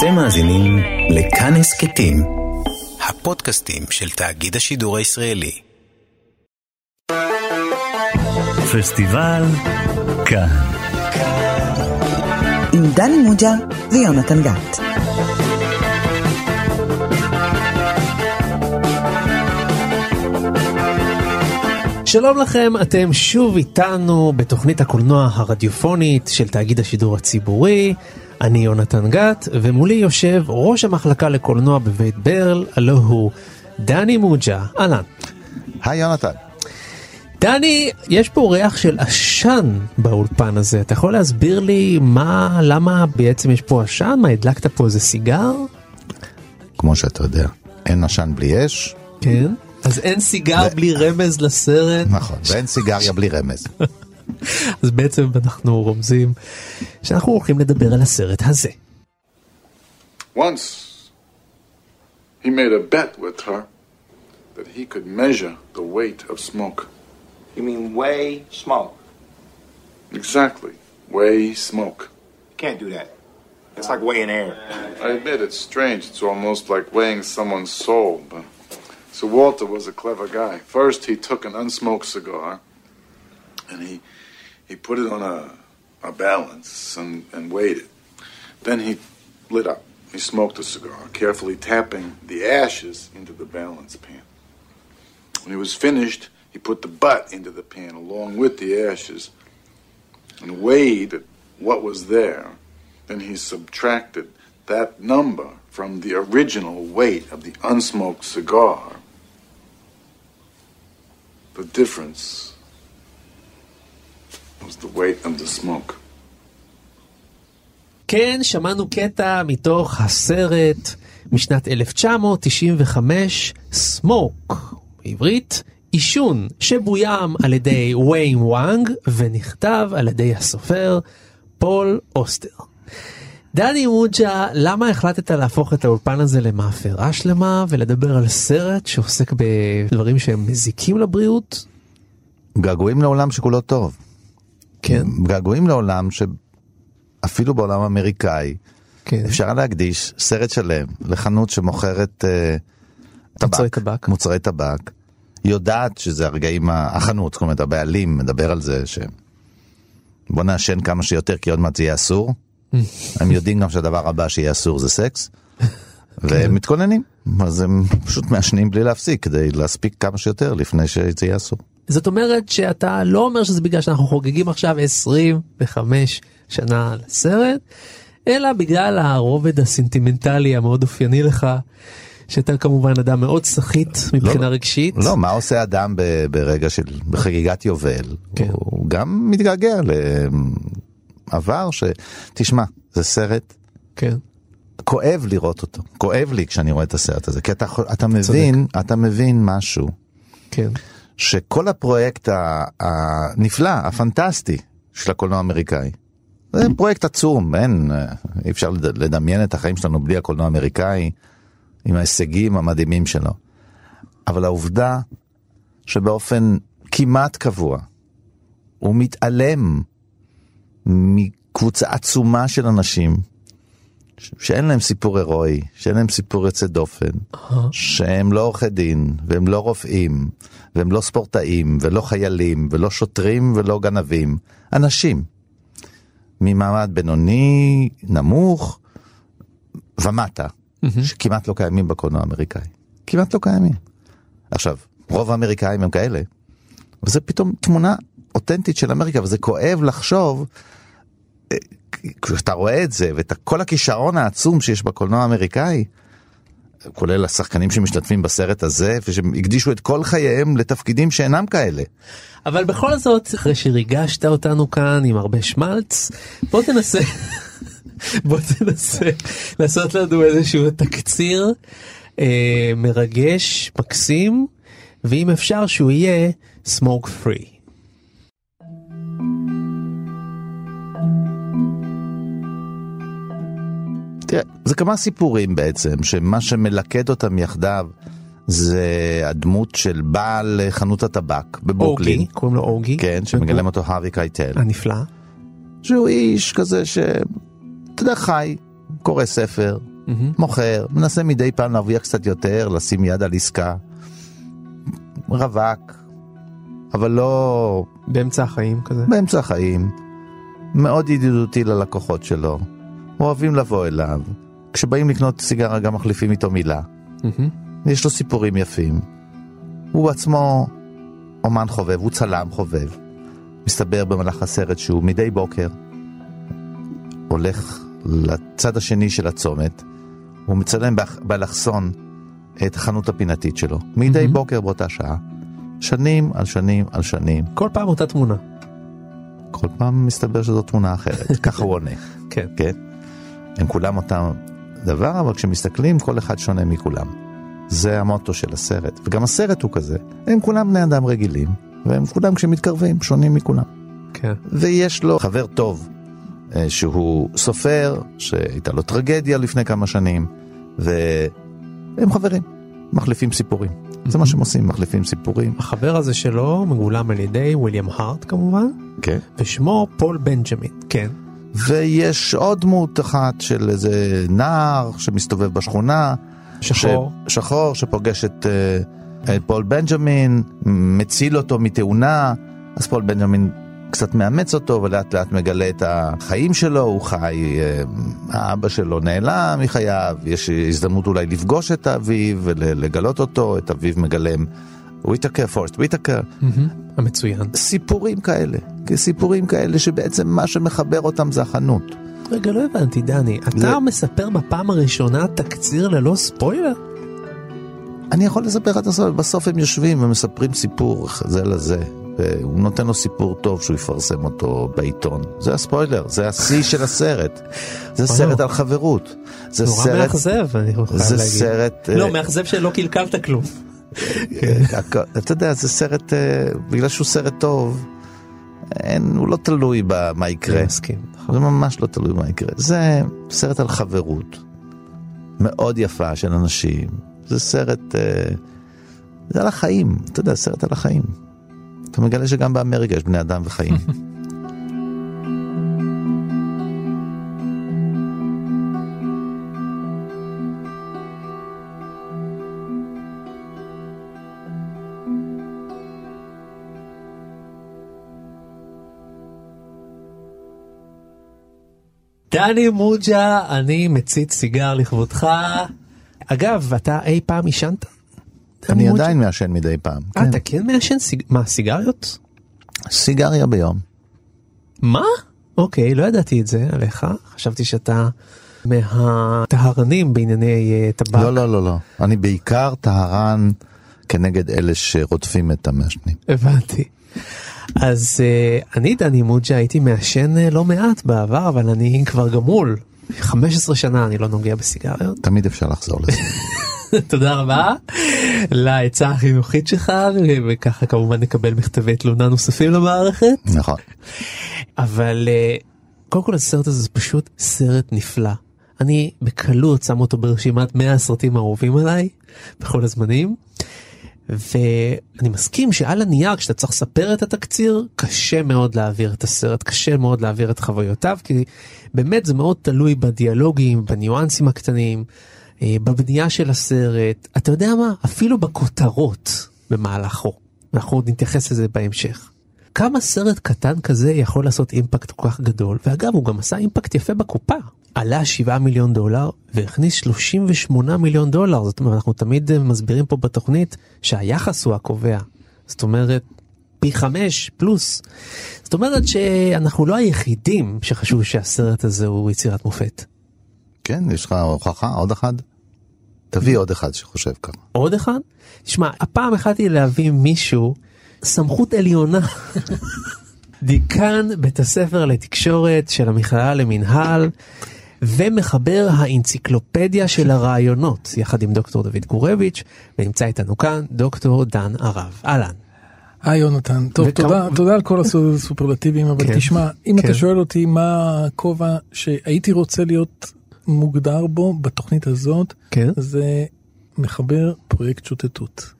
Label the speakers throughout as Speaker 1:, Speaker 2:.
Speaker 1: אתם מאזינים לכאן הסכתים, הפודקאסטים של תאגיד השידור הישראלי.
Speaker 2: פסטיבל כאן.
Speaker 3: עם דני מוג'ה ויונתן גת.
Speaker 4: שלום לכם, אתם שוב איתנו בתוכנית הקולנוע הרדיופונית של תאגיד השידור הציבורי. אני יונתן גת, ומולי יושב ראש המחלקה לקולנוע בבית ברל, הלו הוא דני מוג'ה. אהלן.
Speaker 5: היי יונתן.
Speaker 4: דני, יש פה ריח של עשן באולפן הזה. אתה יכול להסביר לי מה, למה בעצם יש פה עשן? מה, הדלקת פה איזה סיגר?
Speaker 5: כמו שאתה יודע, אין עשן בלי אש.
Speaker 4: כן. אז אין סיגר
Speaker 5: ו-
Speaker 4: בלי רמז לסרט.
Speaker 5: נכון, ואין סיגריה בלי רמז.
Speaker 4: אז בעצם אנחנו רומזים שאנחנו הולכים לדבר על הסרט הזה.
Speaker 6: Once he made a bet with her that he could measure the weight of smoke.
Speaker 7: You mean weigh smoke?
Speaker 6: Exactly. Weigh smoke.
Speaker 7: You can't do that. It's like weighing air.
Speaker 6: I admit it's strange. It's almost like weighing someone's soul. But so Walter was a clever guy. First, he took an unsmoked cigar and he he put it on a a balance and, and weighed it. Then he lit up. He smoked a cigar, carefully tapping the ashes into the balance pan. When he was finished, he put the butt into the pan along with the ashes and weighed what was there. Then he subtracted that number from the original weight of the unsmoked cigar. The difference was the weight of the smoke.
Speaker 4: כן, שמענו קטע מתוך הסרט משנת 1995, סמוק, בעברית, עישון, שבוים על ידי ויין וואנג ונכתב על ידי הסופר פול אוסטר. דני מוג'ה, למה החלטת להפוך את האולפן הזה למאפרה שלמה ולדבר על סרט שעוסק בדברים שהם מזיקים לבריאות?
Speaker 5: געגועים לעולם שכולו טוב.
Speaker 4: כן,
Speaker 5: געגועים לעולם שאפילו בעולם האמריקאי
Speaker 4: כן.
Speaker 5: אפשר להקדיש סרט שלם לחנות שמוכרת אה, טבק,
Speaker 4: מוצרי טבק.
Speaker 5: מוצרי טבק. יודעת שזה הרגעים, החנות, זאת אומרת הבעלים מדבר על זה ש... בוא נעשן כמה שיותר כי עוד מעט זה יהיה אסור. הם יודעים גם שהדבר הבא שיהיה אסור זה סקס. והם מתכוננים, אז הם פשוט מעשנים בלי להפסיק כדי להספיק כמה שיותר לפני שזה יהיה אסור.
Speaker 4: זאת אומרת שאתה לא אומר שזה בגלל שאנחנו חוגגים עכשיו 25 שנה לסרט, אלא בגלל הרובד הסנטימנטלי המאוד אופייני לך, שאתה כמובן אדם מאוד סחיט מבחינה
Speaker 5: לא,
Speaker 4: רגשית.
Speaker 5: לא, מה עושה אדם ב- ברגע של, בחגיגת יובל?
Speaker 4: כן.
Speaker 5: הוא גם מתגעגע לעבר ש... תשמע, זה סרט
Speaker 4: כן,
Speaker 5: כואב לראות אותו, כואב לי כשאני רואה את הסרט הזה, כי אתה, אתה מבין, אתה מבין משהו,
Speaker 4: כן,
Speaker 5: שכל הפרויקט הנפלא, הפנטסטי של הקולנוע האמריקאי, זה פרויקט עצום, אין, אי אפשר לד- לדמיין את החיים שלנו בלי הקולנוע האמריקאי, עם ההישגים המדהימים שלו. אבל העובדה שבאופן כמעט קבוע, הוא מתעלם מקבוצה עצומה של אנשים שאין להם סיפור הירואי, שאין להם סיפור יוצא דופן, שהם לא עורכי דין, והם לא רופאים, והם לא ספורטאים, ולא חיילים, ולא שוטרים, ולא גנבים. אנשים. ממעמד בינוני, נמוך, ומטה, שכמעט לא קיימים בקולנוע האמריקאי. כמעט לא קיימים. עכשיו, רוב האמריקאים הם כאלה, וזה פתאום תמונה אותנטית של אמריקה, וזה כואב לחשוב, אה, כשאתה רואה את זה, ואת כל הכישרון העצום שיש בקולנוע האמריקאי, כולל השחקנים שמשתתפים בסרט הזה, ושהקדישו את כל חייהם לתפקידים שאינם כאלה.
Speaker 4: אבל בכל זאת, אחרי שריגשת אותנו כאן עם הרבה שמלץ, בוא תנסה, בוא תנסה לעשות לנו איזשהו תקציר אה, מרגש, מקסים, ואם אפשר שהוא יהיה smoke free.
Speaker 5: זה כמה סיפורים בעצם, שמה שמלכד אותם יחדיו זה הדמות של בעל חנות הטבק בברוקלין.
Speaker 4: אוגי, קוראים לו אוגי.
Speaker 5: כן, שמגלם אותו הארווי קייטל.
Speaker 4: הנפלא.
Speaker 5: שהוא איש כזה ש... אתה יודע, חי, קורא ספר, מוכר, מנסה מדי פעם להרוויח קצת יותר, לשים יד על עסקה. רווק, אבל לא
Speaker 4: באמצע החיים כזה.
Speaker 5: באמצע החיים. מאוד ידידותי ללקוחות שלו. אוהבים לבוא אליו. כשבאים לקנות סיגריה גם מחליפים איתו מילה.
Speaker 4: מהמם.
Speaker 5: יש לו סיפורים יפים. הוא עצמו אומן חובב, הוא צלם חובב. מסתבר במהלך הסרט שהוא מדי בוקר הולך לצד השני של הצומת, הוא מצלם באלכסון את החנות הפינתית שלו. מדי
Speaker 4: מהמם.
Speaker 5: בוקר באותה שעה. שנים על שנים על שנים.
Speaker 4: כל פעם אותה תמונה.
Speaker 5: כל פעם מסתבר שזו תמונה אחרת, ככה הוא עונה.
Speaker 4: כן.
Speaker 5: כן? הם כולם אותם דבר, אבל כשמסתכלים כל אחד שונה מכולם. זה המוטו של הסרט, וגם הסרט הוא כזה. הם כולם בני אדם רגילים, והם כולם כשמתקרבים שונים מכולם.
Speaker 4: כן.
Speaker 5: ויש לו חבר טוב, אה, שהוא סופר, שהייתה לו טרגדיה לפני כמה שנים, והם חברים, מחליפים סיפורים. זה מה שהם עושים, מחליפים סיפורים.
Speaker 4: החבר הזה שלו מגולם על ידי וויליאם הארט כמובן,
Speaker 5: כן.
Speaker 4: ושמו פול בנג'מין. כן.
Speaker 5: ויש עוד דמות אחת של איזה נער שמסתובב בשכונה.
Speaker 4: שחור.
Speaker 5: ש... שחור שפוגש את, אה, את פול בנג'מין, מציל אותו מתאונה, אז פול בנג'מין קצת מאמץ אותו ולאט לאט מגלה את החיים שלו, הוא חי, אה, האבא שלו נעלם מחייו, יש הזדמנות אולי לפגוש את אביו ולגלות אותו, את אביו מגלם וויטקר, פורסט וויטקר.
Speaker 4: המצוין.
Speaker 5: סיפורים כאלה, סיפורים כאלה שבעצם מה שמחבר אותם זה החנות.
Speaker 4: רגע, לא הבנתי, דני. אתה
Speaker 5: זה-
Speaker 4: מספר בפעם הראשונה תקציר ללא ספוילר?
Speaker 5: אני יכול לספר לך את הסוף, בסוף הם יושבים ומספרים סיפור זה לזה. והוא נותן לו סיפור טוב שהוא יפרסם אותו בעיתון. זה הספוילר, זה השיא של הסרט. זה. סרט על חברות. זה
Speaker 4: נורא
Speaker 5: סרט...
Speaker 4: מאכזב, אני חייב
Speaker 5: זה
Speaker 4: להגיד.
Speaker 5: סרט...
Speaker 4: לא,
Speaker 5: אה,
Speaker 4: מאכזב שלא קלקלת כלום.
Speaker 5: הכל- אתה יודע, זה סרט, אה, בגלל שהוא סרט טוב, אין, הוא לא תלוי במה יקרה.
Speaker 4: אני מסכים. נכון.
Speaker 5: זה ממש לא תלוי מה יקרה. זה סרט על חברות מאוד יפה של אנשים. זה סרט, אה, זה על החיים, אתה יודע, סרט על החיים. אתה מגלה שגם באמריקה יש בני אדם וחיים.
Speaker 4: דני מוג'ה, אני מצית סיגר לכבודך. אגב, אתה אי פעם עישנת?
Speaker 5: אני? עדיין מעשן מדי פעם.
Speaker 4: אה,
Speaker 5: כן.
Speaker 4: אתה כן מעשן. מה, סיגריות?
Speaker 5: סיגריה ביום.
Speaker 4: מה? אוקיי, לא ידעתי את זה עליך. חשבתי שאתה מהטהרנים בענייני אה, טבק.
Speaker 5: לא, לא, לא, לא. אני בעיקר טהרן כנגד אלה שרודפים את המעשנים.
Speaker 4: הבנתי. אז uh, אני דני מוג'ה הייתי מעשן uh, לא מעט בעבר אבל אני כבר גמול. 15 שנה אני לא נוגע בסיגריות.
Speaker 5: תמיד אפשר לחזור לזה.
Speaker 4: תודה רבה לעצה החינוכית שלך וככה כמובן נקבל מכתבי תלונה נוספים למערכת.
Speaker 5: נכון.
Speaker 4: אבל uh, קודם כל הסרט הזה זה פשוט סרט נפלא. אני בקלות שם אותו ברשימת 100 הסרטים האהובים עליי בכל הזמנים. ואני מסכים שעל הנייר כשאתה צריך לספר את התקציר קשה מאוד להעביר את הסרט קשה מאוד להעביר את חוויותיו כי באמת זה מאוד תלוי בדיאלוגים בניואנסים הקטנים אה, בבנייה של הסרט. אתה יודע מה? אפילו בכותרות במהלכו. אנחנו עוד נתייחס לזה בהמשך. כמה סרט קטן כזה יכול לעשות אימפקט כל כך גדול ואגב הוא גם עשה אימפקט יפה בקופה עלה 7 מיליון דולר והכניס 38 מיליון דולר זאת אומרת אנחנו תמיד אה, מסבירים פה בתוכנית שהיחס הוא הקובע זאת אומרת פי חמש פלוס זאת אומרת שאנחנו לא היחידים שחשבו שהסרט הזה הוא יצירת מופת.
Speaker 5: כן, יש לך הוכחה? עוד אחד? תביא עוד אחד שחושב ככה.
Speaker 4: עוד אחד? תשמע, הפעם החלטתי להביא מישהו, סמכות עליונה, דיקן בית הספר לתקשורת של המכללה למינהל, ומחבר האנציקלופדיה של הרעיונות, יחד עם דוקטור דוד גורביץ', ונמצא איתנו כאן דוקטור דן ערב. אהלן.
Speaker 8: היי יונתן, טוב
Speaker 4: וכמה-
Speaker 8: תודה, תודה על כל הסופרלטיבים, אבל
Speaker 4: כן,
Speaker 8: תשמע, אם
Speaker 4: כן.
Speaker 8: אתה שואל אותי מה הכובע שהייתי רוצה להיות מוגדר בו בתוכנית הזאת,
Speaker 4: כן.
Speaker 8: זה מחבר פרויקט שוטטות.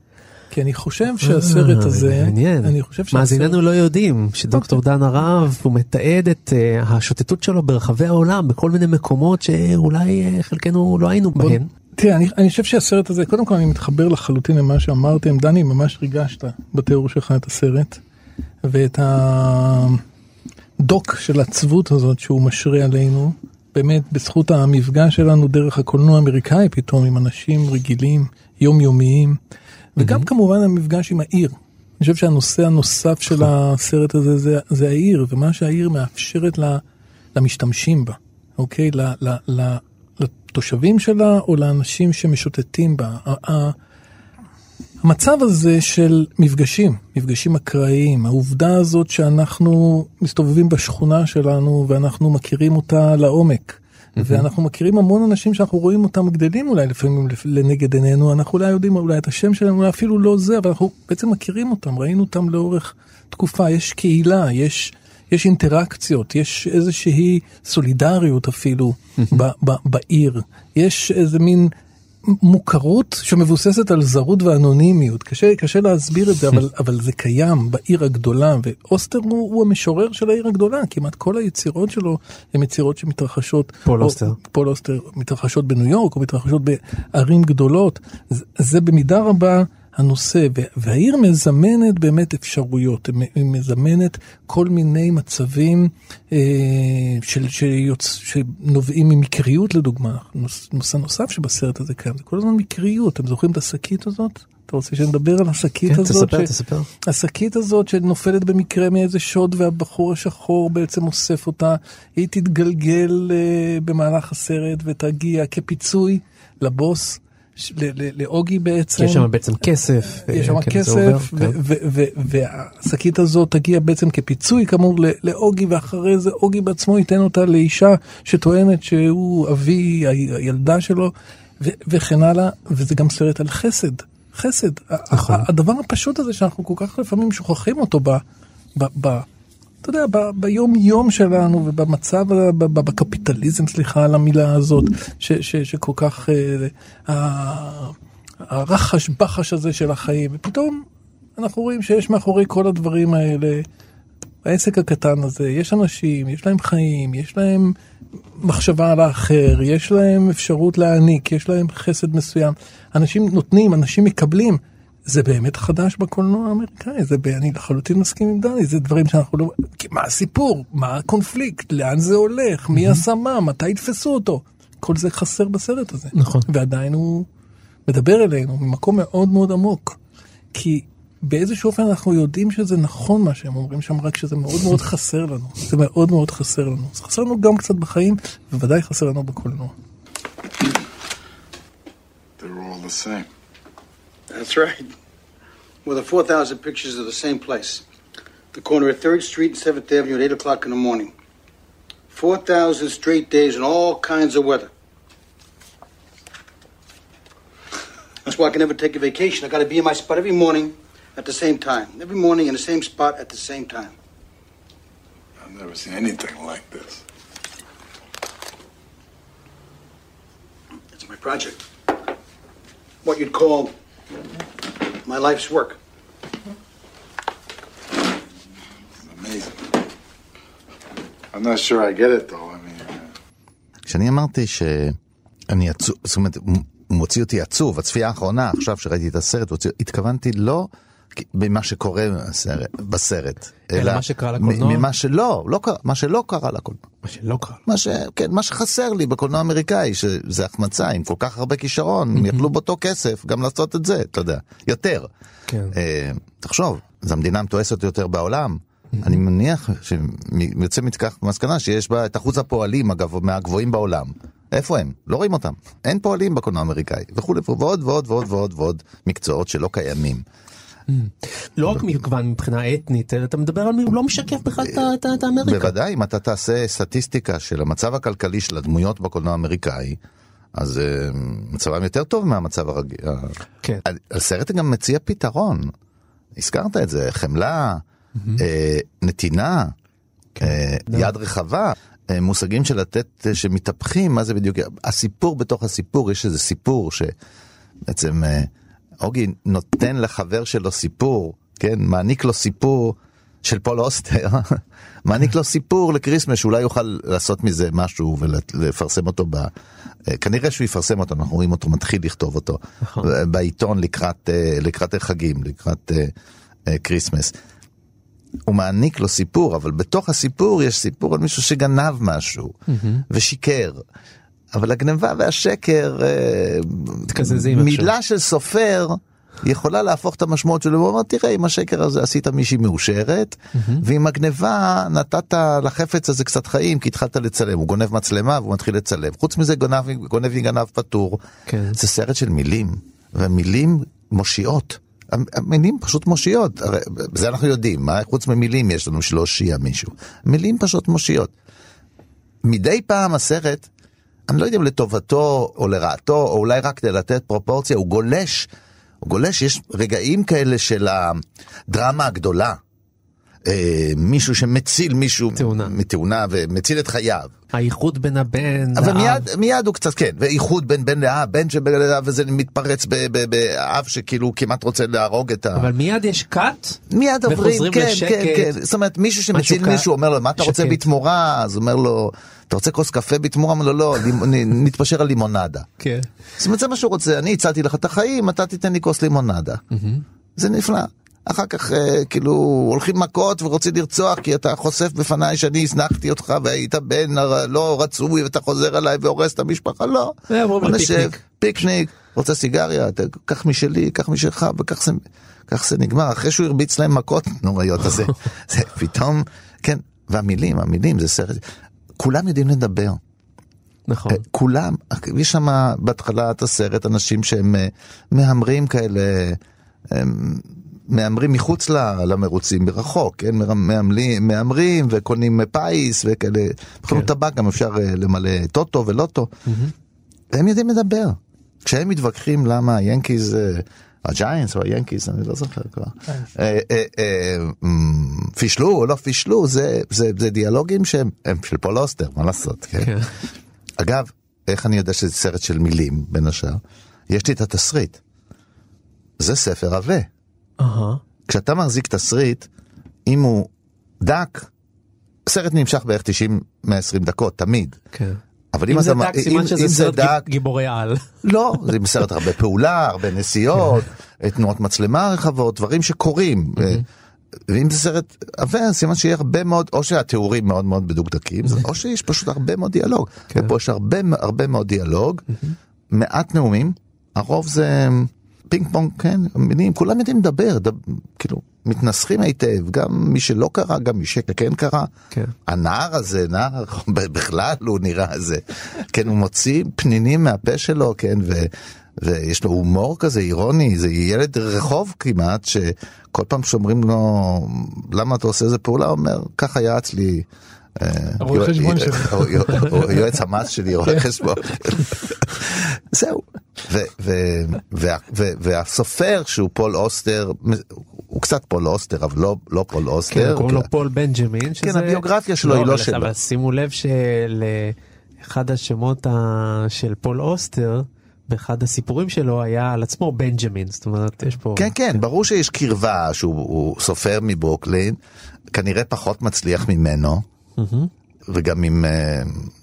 Speaker 8: כי אני חושב שהסרט
Speaker 4: אה,
Speaker 8: הזה,
Speaker 4: מעניין.
Speaker 8: אני חושב שהסרט,
Speaker 4: מאזיננו לא יודעים שדוקטור דן הרב הוא מתעד את אה, השוטטות שלו ברחבי העולם בכל מיני מקומות שאולי אה, חלקנו לא היינו
Speaker 8: בוא-
Speaker 4: בהן.
Speaker 8: תראה, אני, אני חושב שהסרט הזה, קודם כל אני מתחבר לחלוטין למה שאמרתם, דני, ממש ריגשת בתיאור שלך את הסרט, ואת הדוק של העצבות הזאת שהוא משרה עלינו, באמת בזכות המפגש שלנו דרך הקולנוע האמריקאי פתאום עם אנשים רגילים, יומיומיים, וגם כמובן המפגש עם העיר. אני חושב שהנושא הנוסף של הסרט הזה זה, זה העיר, ומה שהעיר מאפשרת לה, למשתמשים בה, אוקיי? ל, ל, ל, לתושבים שלה או לאנשים שמשוטטים בה. המצב הזה של מפגשים, מפגשים אקראיים, העובדה הזאת שאנחנו מסתובבים בשכונה שלנו ואנחנו מכירים אותה לעומק. ואנחנו מכירים המון אנשים שאנחנו רואים אותם גדלים אולי לפעמים לפ- לנגד עינינו, אנחנו אולי יודעים אולי את השם שלהם, אולי אפילו לא זה, אבל אנחנו בעצם מכירים אותם, ראינו אותם לאורך תקופה, יש קהילה, יש, יש אינטראקציות, יש איזושהי סולידריות אפילו ב, ב, בעיר, יש איזה מין מוכרות שמבוססת על זרות ואנונימיות. קשה, קשה להסביר את זה, אבל, אבל זה קיים בעיר הגדולה, ואוסטר הוא, הוא המשורר של העיר הגדולה, כמעט כל היצירות שלו הן יצירות שמתרחשות.
Speaker 4: פול
Speaker 8: או-
Speaker 4: אוסטר.
Speaker 8: פול אוסטר מתרחשות בניו יורק, או מתרחשות בערים גדולות. זה, זה במידה רבה הנושא, והעיר מזמנת באמת אפשרויות, היא מזמנת כל מיני מצבים אה, של, שיוצ... שנובעים ממקריות לדוגמה. נושא נוסף שבסרט הזה קיים, זה כל הזמן מקריות. אתם זוכרים את השקית הזאת? אתה רוצה שנדבר על השקית
Speaker 4: כן,
Speaker 8: הזאת?
Speaker 4: תספר, תספר.
Speaker 8: השקית הזאת שנופלת במקרה מאיזה שוד והבחור השחור בעצם אוסף אותה, היא תתגלגל uh, במהלך הסרט ותגיע כפיצוי לבוס, ש- לאוגי בעצם.
Speaker 4: יש שם בעצם כסף.
Speaker 8: יש שם
Speaker 4: אה, כן, זה עובר,
Speaker 8: כסף,
Speaker 4: כן.
Speaker 8: והשקית הזאת תגיע בעצם כפיצוי כאמור לאוגי, ואחרי זה אוגי בעצמו ייתן אותה לאישה שטוענת שהוא אבי הילדה שלו, וכן הלאה, וזה גם סרט על חסד, חסד.
Speaker 4: נכון.
Speaker 8: הדבר הפשוט הזה שאנחנו כל כך לפעמים שוכחים אותו ב... ב, ב אתה יודע, ב- ביום יום שלנו ובמצב, ב- ב- בקפיטליזם, סליחה על המילה הזאת, ש, ש, שכל כך, אה, הרחש בחש הזה של החיים, ופתאום אנחנו רואים שיש מאחורי כל הדברים האלה, העסק הקטן הזה, יש אנשים, יש להם חיים, יש להם מחשבה על האחר, יש להם אפשרות להעניק, יש להם חסד מסוים. אנשים נותנים, אנשים מקבלים. זה באמת חדש בקולנוע האמריקאי, זה, ב- אני לחלוטין מסכים עם דני, זה דברים שאנחנו לא... כי מה הסיפור? מה הקונפליקט? לאן זה הולך? מי עשה מה? מתי יתפסו אותו? כל זה חסר בסרט הזה.
Speaker 4: נכון.
Speaker 8: ועדיין הוא מדבר אלינו ממקום מאוד מאוד עמוק. כי באיזשהו אופן אנחנו יודעים שזה נכון מה שהם אומרים שם, רק שזה מאוד מאוד חסר לנו. זה מאוד מאוד חסר לנו. זה חסר לנו גם קצת בחיים, ובוודאי חסר לנו בקולנוע.
Speaker 6: They're all the same.
Speaker 9: That's right. Well, the 4,000 pictures are the same place. The corner of 3rd Street and 7th Avenue at 8 o'clock in the morning. 4,000 straight days in all kinds of weather. That's why I can never take a vacation. I got to be in my spot every morning at the same time. Every morning in the same spot at the same time.
Speaker 6: I've never seen anything like this.
Speaker 9: It's my project. What you'd call my life's work.
Speaker 6: It's amazing. I'm not sure I get it though. I mean, uh,
Speaker 5: כשאני אמרתי שאני עצוב, זאת אומרת, הוא מוציא אותי עצוב, הצפייה האחרונה, עכשיו שראיתי את הסרט, הוציא- התכוונתי לא במה שקורה בסרט, בסרט
Speaker 4: אלא מה שקרה לקולנוע?
Speaker 5: ממה שלא, לא קרה, מה שלא קרה לקולנוע.
Speaker 4: מה שלא קרה.
Speaker 5: מה, ש, כן, מה שחסר לי בקולנוע האמריקאי, שזה החמצה, עם כל כך הרבה כישרון, הם יכלו באותו כסף גם לעשות את זה, אתה יודע, יותר.
Speaker 4: כן.
Speaker 5: אה, תחשוב, זו המדינה המתועסת יותר בעולם. אני מניח שיוצא מכך מסקנה שיש בה את אחוז הפועלים הגב... מהגבוהים בעולם. איפה הם? לא רואים אותם. אין פועלים בקולנוע האמריקאי וכולי ועוד ועוד ועוד ועוד ועוד מקצועות שלא קיימים.
Speaker 4: לא רק מגוון מבחינה אתנית, אלא אתה מדבר על מי הוא לא משקף בכלל את האמריקה.
Speaker 5: בוודאי, אם אתה תעשה סטטיסטיקה של המצב הכלכלי של הדמויות בקולנוע האמריקאי, אז אה, מצבם יותר טוב מהמצב הרגיל.
Speaker 4: כן.
Speaker 5: הסרט גם מציע פתרון. הזכרת את זה, חמלה, אה, נתינה, אה, יד רחבה. אה, מושגים של לתת, אה, שמתהפכים, מה זה בדיוק, הסיפור בתוך הסיפור, יש איזה סיפור שבעצם אה, אוגי נותן לחבר שלו סיפור, כן, מעניק לו סיפור של פול אוסטר, מעניק לו סיפור לקריסמס שאולי יוכל לעשות מזה משהו ולפרסם אותו ב... אה, כנראה שהוא יפרסם אותו, אנחנו רואים אותו מתחיל לכתוב אותו
Speaker 4: נכון.
Speaker 5: בעיתון לקראת, אה, לקראת החגים, לקראת אה, אה, כריסמס. הוא מעניק לו סיפור, אבל בתוך הסיפור יש סיפור על מישהו שגנב משהו ושיקר. אבל הגנבה והשקר, אה, מילה של סופר יכולה להפוך את המשמעות שלו, הוא אומר, תראה, עם השקר הזה עשית מישהי מאושרת, ועם הגניבה נתת לחפץ הזה קצת חיים, כי התחלת לצלם, הוא גונב מצלמה והוא מתחיל לצלם. חוץ מזה גונב, גונב גנב פטור.
Speaker 4: כן.
Speaker 5: זה סרט של מילים, ומילים מושיעות. המילים פשוט מושיעות, הרי זה אנחנו יודעים, מה חוץ ממילים יש לנו שלא הושיע מישהו. מילים פשוט מושיעות. מדי פעם הסרט, אני לא יודע אם לטובתו או לרעתו, או אולי רק כדי לתת פרופורציה, הוא גולש, הוא גולש, יש רגעים כאלה של הדרמה הגדולה. אה, מישהו שמציל מישהו
Speaker 4: תאונה.
Speaker 5: מתאונה ומציל את חייו.
Speaker 4: האיחוד בין הבן,
Speaker 5: אבל
Speaker 4: לאב.
Speaker 5: מיד, מיד הוא קצת כן, ואיחוד בין בן לאב, בן שבן לאב, וזה מתפרץ באב שכאילו כמעט רוצה להרוג את ה...
Speaker 4: אבל מיד יש קאט,
Speaker 5: מיד עוברים,
Speaker 4: וחוזרים
Speaker 5: כן,
Speaker 4: לשקט.
Speaker 5: כן, כן. זאת אומרת, מישהו שמציל מישהו, אומר לו, מה אתה רוצה. בתמורה? אז אומר לו, אתה רוצה כוס קפה בתמורה? לא, נ- נתפשר על לימונדה.
Speaker 4: כן.
Speaker 5: זאת אומרת, זה מה שהוא רוצה, אני הצלתי לך את החיים, אתה תיתן לי כוס לימונדה. זה נפלא. אחר כך אה, כאילו הולכים מכות ורוצים לרצוח כי אתה חושף בפניי שאני הזנחתי אותך והיית בן לא רצוי ואתה חוזר אליי והורס את המשפחה, לא. נשב. פיקניק, רוצה סיגריה, קח משלי, קח משלך וכך זה, כך זה נגמר. אחרי שהוא הרביץ להם מכות נוראיות, אז זה, זה פתאום, כן, והמילים, המילים זה סרט, כולם יודעים לדבר.
Speaker 4: נכון.
Speaker 5: אה, כולם, יש שם בהתחלת הסרט אנשים שהם אה, מהמרים כאלה, מהמרים מחוץ למרוצים מרחוק, כן? מר- מהמלים- מהמרים וקונים פיס וכאלה, בחנות טבק גם אפשר אה, למלא טוטו ולוטו, והם יודעים לדבר. כשהם מתווכחים למה היאנקיז, הג'יינטס או היאנקיז, אני לא זוכר כבר, אה, אה, אה, מ, פישלו או לא פישלו, זה, דיאלוגים שהם הם של פול אוסטר, מה לעשות, כן?
Speaker 4: כן.
Speaker 5: אגב, איך אני יודע שזה סרט של מילים, בין השאר? יש לי את התסריט. זה ספר עבה. כשאתה מחזיק תסריט, אם הוא דק, סרט נמשך בערך 90-120 דקות, תמיד.
Speaker 4: כן.
Speaker 5: אבל
Speaker 4: אם
Speaker 5: אם
Speaker 4: זה. דק, סימן שזה סרט
Speaker 5: דק,
Speaker 4: גיבורי על.
Speaker 5: לא, זה בסרט הרבה פעולה, הרבה נסיעות, תנועות מצלמה רחבות, דברים שקורים. ואם זה סרט עבה, סימן שיהיה הרבה מאוד, או שהתיאורים מאוד מאוד מדוקדקים, או שיש פשוט הרבה מאוד דיאלוג. ופה יש הרבה, הרבה מאוד דיאלוג, מעט נאומים, הרוב זה פינג פונג, כן, מילים, כולם יודעים לדבר, דב, כאילו, מתנסחים היטב, גם מי שלא קרא, גם מי שכן קרא.
Speaker 4: כן.
Speaker 5: הנער הזה, נער, בכלל הוא נראה זה. כן, הוא מוציא פנינים מהפה שלו, כן, ו, ויש לו הומור כזה אירוני, זה ילד רחוב כמעט, שכל פעם שאומרים לו, למה אתה עושה איזה פעולה, הוא אומר, ככה יעץ לי. אה, יועץ המס שלי, רואה חשבון. זהו. והסופר שהוא פול אוסטר, הוא קצת פול אוסטר, אבל לא- לא פול אוסטר.
Speaker 4: כן, קוראים לו פול בנג'מין. שזה-
Speaker 5: הביוגרפיה שלו היא לא שלו.
Speaker 4: אבל שימו לב שלאחד השמות ה- של פול אוסטר, באחד הסיפורים שלו היה על עצמו בנג'מין. זאת אומרת, יש פה...
Speaker 5: כן, כן, ברור שיש קרבה שהוא הוא סופר מברוקלין, כנראה פחות מצליח ממנו, וגם עם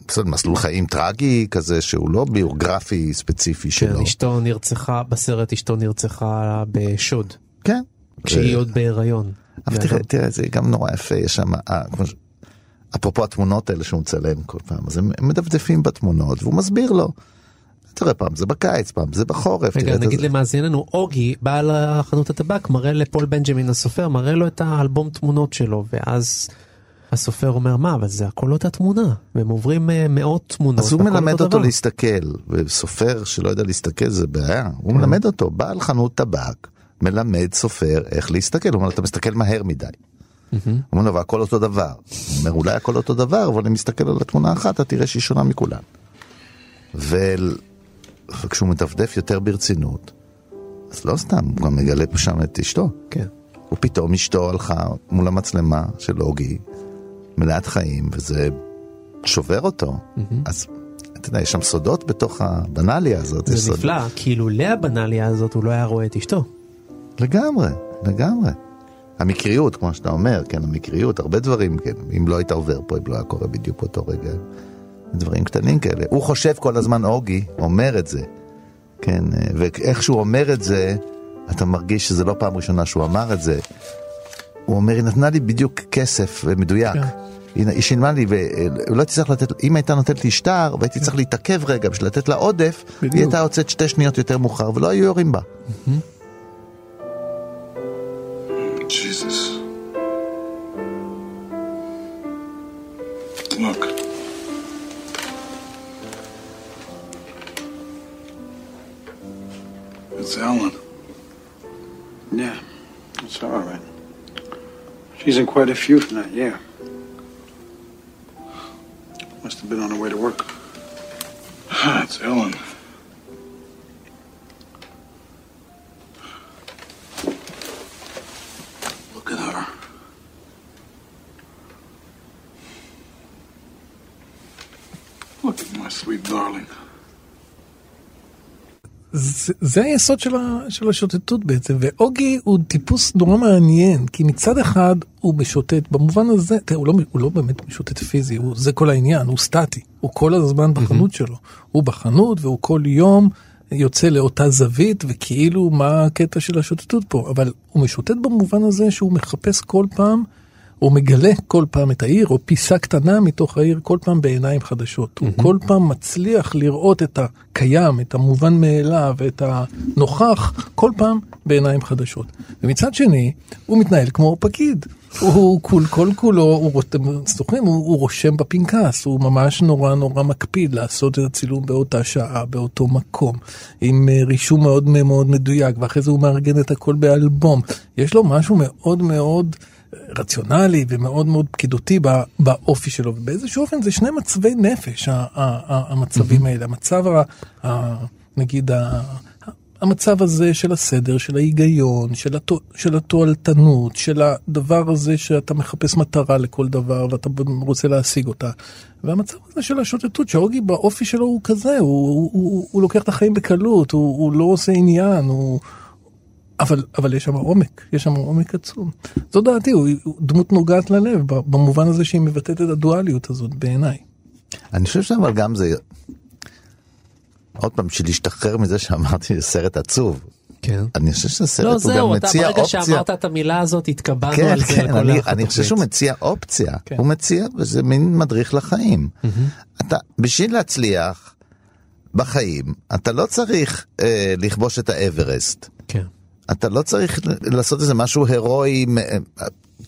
Speaker 5: אה, בסדר, מסלול חיים טרגי כזה שהוא לא ביוגרפי ספציפי
Speaker 4: כן,
Speaker 5: שלו.
Speaker 4: אשתו נרצחה, בסרט אשתו נרצחה בשוד,
Speaker 5: כן.
Speaker 4: כשהיא
Speaker 5: ו-
Speaker 4: עוד בהיריון.
Speaker 5: אבל תראה, תראה, זה גם נורא יפה, יש שם, אה, אפרופו התמונות האלה שהוא מצלם כל פעם, אז הם מדפדפים בתמונות והוא מסביר לו. תראה, פעם זה בקיץ, פעם זה בחורף.
Speaker 4: רגע, נגיד
Speaker 5: זה.
Speaker 4: למאזיננו, אוגי, בעל החנות הטבק, מראה לפול בנג'מין הסופר, מראה לו את האלבום תמונות שלו, ואז הסופר אומר, מה, אבל זה הכל אותה תמונה, והם עוברים אה, מאות תמונות.
Speaker 5: אז הוא מלמד
Speaker 4: אותו דבר.
Speaker 5: להסתכל, וסופר שלא יודע להסתכל זה בעיה, הוא מלמד אותו, בעל חנות טבק, מלמד סופר איך להסתכל, הוא אומר, אתה מסתכל מהר מדי. הוא אומר לו, והכל אותו דבר. הוא אומר, אולי הכל אותו דבר, אבל אני מסתכל על התמונה אחת, אתה תראה שהיא שונה מכולן. ו... וכשהוא מדפדף יותר ברצינות, אז לא סתם, הוא גם מגלה שם את אשתו.
Speaker 4: כן.
Speaker 5: ופתאום אשתו הלכה מול המצלמה של אוגי, מלאת חיים, וזה שובר אותו. אז אתה יודע, יש שם סודות בתוך הבנאליה הזאת.
Speaker 4: זה
Speaker 5: סוד-
Speaker 4: נפלא, כי אילולא הבנאליה הזאת הוא לא היה רואה את אשתו.
Speaker 5: לגמרי, לגמרי. המקריות, כמו שאתה אומר, כן, המקריות, הרבה דברים, כן, אם לא היית עובר פה, אם לא היה קורה בדיוק באותו רגע, דברים קטנים כאלה. הוא חושב כל הזמן, אוגי, אומר את זה, כן, אה, ואיך שהוא אומר את זה, אתה מרגיש שזה לא פעם ראשונה שהוא אמר את זה. הוא אומר, היא נתנה לי בדיוק כסף אה, מדויק.
Speaker 8: כן.
Speaker 5: היא היא שילמה לי, ולא הייתי צריך לתת, אם הייתה נותנת לי שטר, והייתי צריך להתעכב רגע בשביל לתת לה עודף, היא
Speaker 8: בדיוק.
Speaker 5: הייתה יוצאת שתי שניות יותר מאוחר, ולא היו יורים בה.
Speaker 6: Jesus. Look. It's Ellen.
Speaker 9: Yeah, it's all right. She's in quite a few tonight, yeah. Must have been on her way to work.
Speaker 6: It's Ellen. Look at her. Look at my sweet darling.
Speaker 8: זה, זה היסוד של, ה, של השוטטות בעצם, ואוגי הוא טיפוס נורא מעניין, כי מצד אחד הוא משוטט, במובן הזה, תראה, הוא לא, הוא לא באמת משוטט פיזי, הוא, זה כל העניין, הוא סטטי, הוא כל הזמן בחנות שלו. הוא בחנות והוא כל יום יוצא לאותה זווית, וכאילו מה הקטע של השוטטות פה, אבל הוא משוטט במובן הזה שהוא מחפש כל פעם, הוא מגלה כל פעם את העיר, או פיסה קטנה מתוך העיר, כל פעם בעיניים חדשות. הוא כל פעם מצליח לראות את הקיים, את המובן מאליו, את הנוכח, כל פעם בעיניים חדשות. ומצד שני, הוא מתנהל כמו פקיד. הוא כול כל כולו, הוא, רוט- זוכרים, הוא, הוא רושם בפנקס, הוא ממש נורא נורא מקפיד לעשות את הצילום באותה שעה, באותו מקום, עם אה, רישום מאוד מאוד מדויק, ואחרי זה הוא מארגן את הכל באלבום. יש לו משהו מאוד מאוד רציונלי ומאוד מאוד פקידותי בא- באופי שלו, ובאיזשהו אופן זה שני מצבי נפש, ה- ה- ה- המצבים האלה, המצב, ה- ה- נגיד, ה- המצב הזה של הסדר, של ההיגיון, של, התו, של התועלתנות, של הדבר הזה שאתה מחפש מטרה לכל דבר ואתה רוצה להשיג אותה. והמצב הזה של השוטטות, שאוגי באופי שלו הוא כזה, הוא, הוא, הוא, הוא לוקח את החיים בקלות, הוא, הוא לא עושה עניין, הוא... אבל, אבל יש שם עומק, יש שם עומק עצום. זו דעתי, הוא, הוא דמות נוגעת ללב, במובן הזה שהיא מבטאת את הדואליות הזאת בעיניי.
Speaker 5: אני חושב שאבל גם זה, עוד פעם, בשביל להשתחרר מזה שאמרתי זה סרט עצוב.
Speaker 4: כן.
Speaker 5: אני חושב שהסרט
Speaker 4: לא
Speaker 5: הוא
Speaker 4: זהו,
Speaker 5: גם
Speaker 4: אתה
Speaker 5: מציע
Speaker 4: ברגע
Speaker 5: אופציה.
Speaker 4: שאמרת את המילה הזאת התקבענו
Speaker 5: כן,
Speaker 4: על זה
Speaker 5: כן,
Speaker 4: לכל
Speaker 5: אני, אני חושב. שהוא מציע אופציה,
Speaker 8: כן.
Speaker 5: הוא מציע, וזה מין מדריך לחיים. אתה, בשביל להצליח בחיים, אתה לא צריך אה, לכבוש את האברסט. אתה לא צריך לעשות איזה משהו הירואי,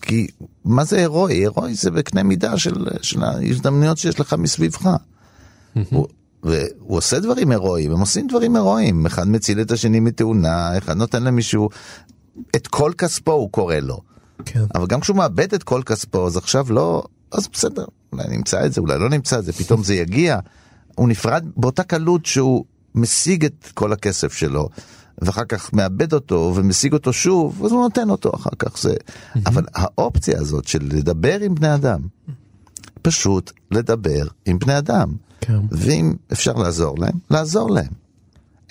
Speaker 5: כי מה זה הירואי? הירואי זה בקנה מידה של, של ההזדמנויות שיש לך מסביבך. הוא, והוא עושה דברים הירואיים, הם עושים דברים הירואיים, אחד מציל את השני מתאונה, אחד נותן למישהו, את כל כספו הוא קורא לו.
Speaker 4: כן.
Speaker 5: אבל גם כשהוא מאבד את כל כספו, אז עכשיו לא, אז בסדר, אולי נמצא את זה, אולי לא נמצא את זה, פתאום זה יגיע. הוא נפרד באותה קלות שהוא משיג את כל הכסף שלו, ואחר כך מאבד אותו ומשיג אותו שוב, אז הוא נותן אותו אחר כך. זה... אבל האופציה הזאת של לדבר עם בני אדם, פשוט לדבר עם בני אדם.
Speaker 4: כן.
Speaker 5: ואם אפשר לעזור להם, לעזור להם.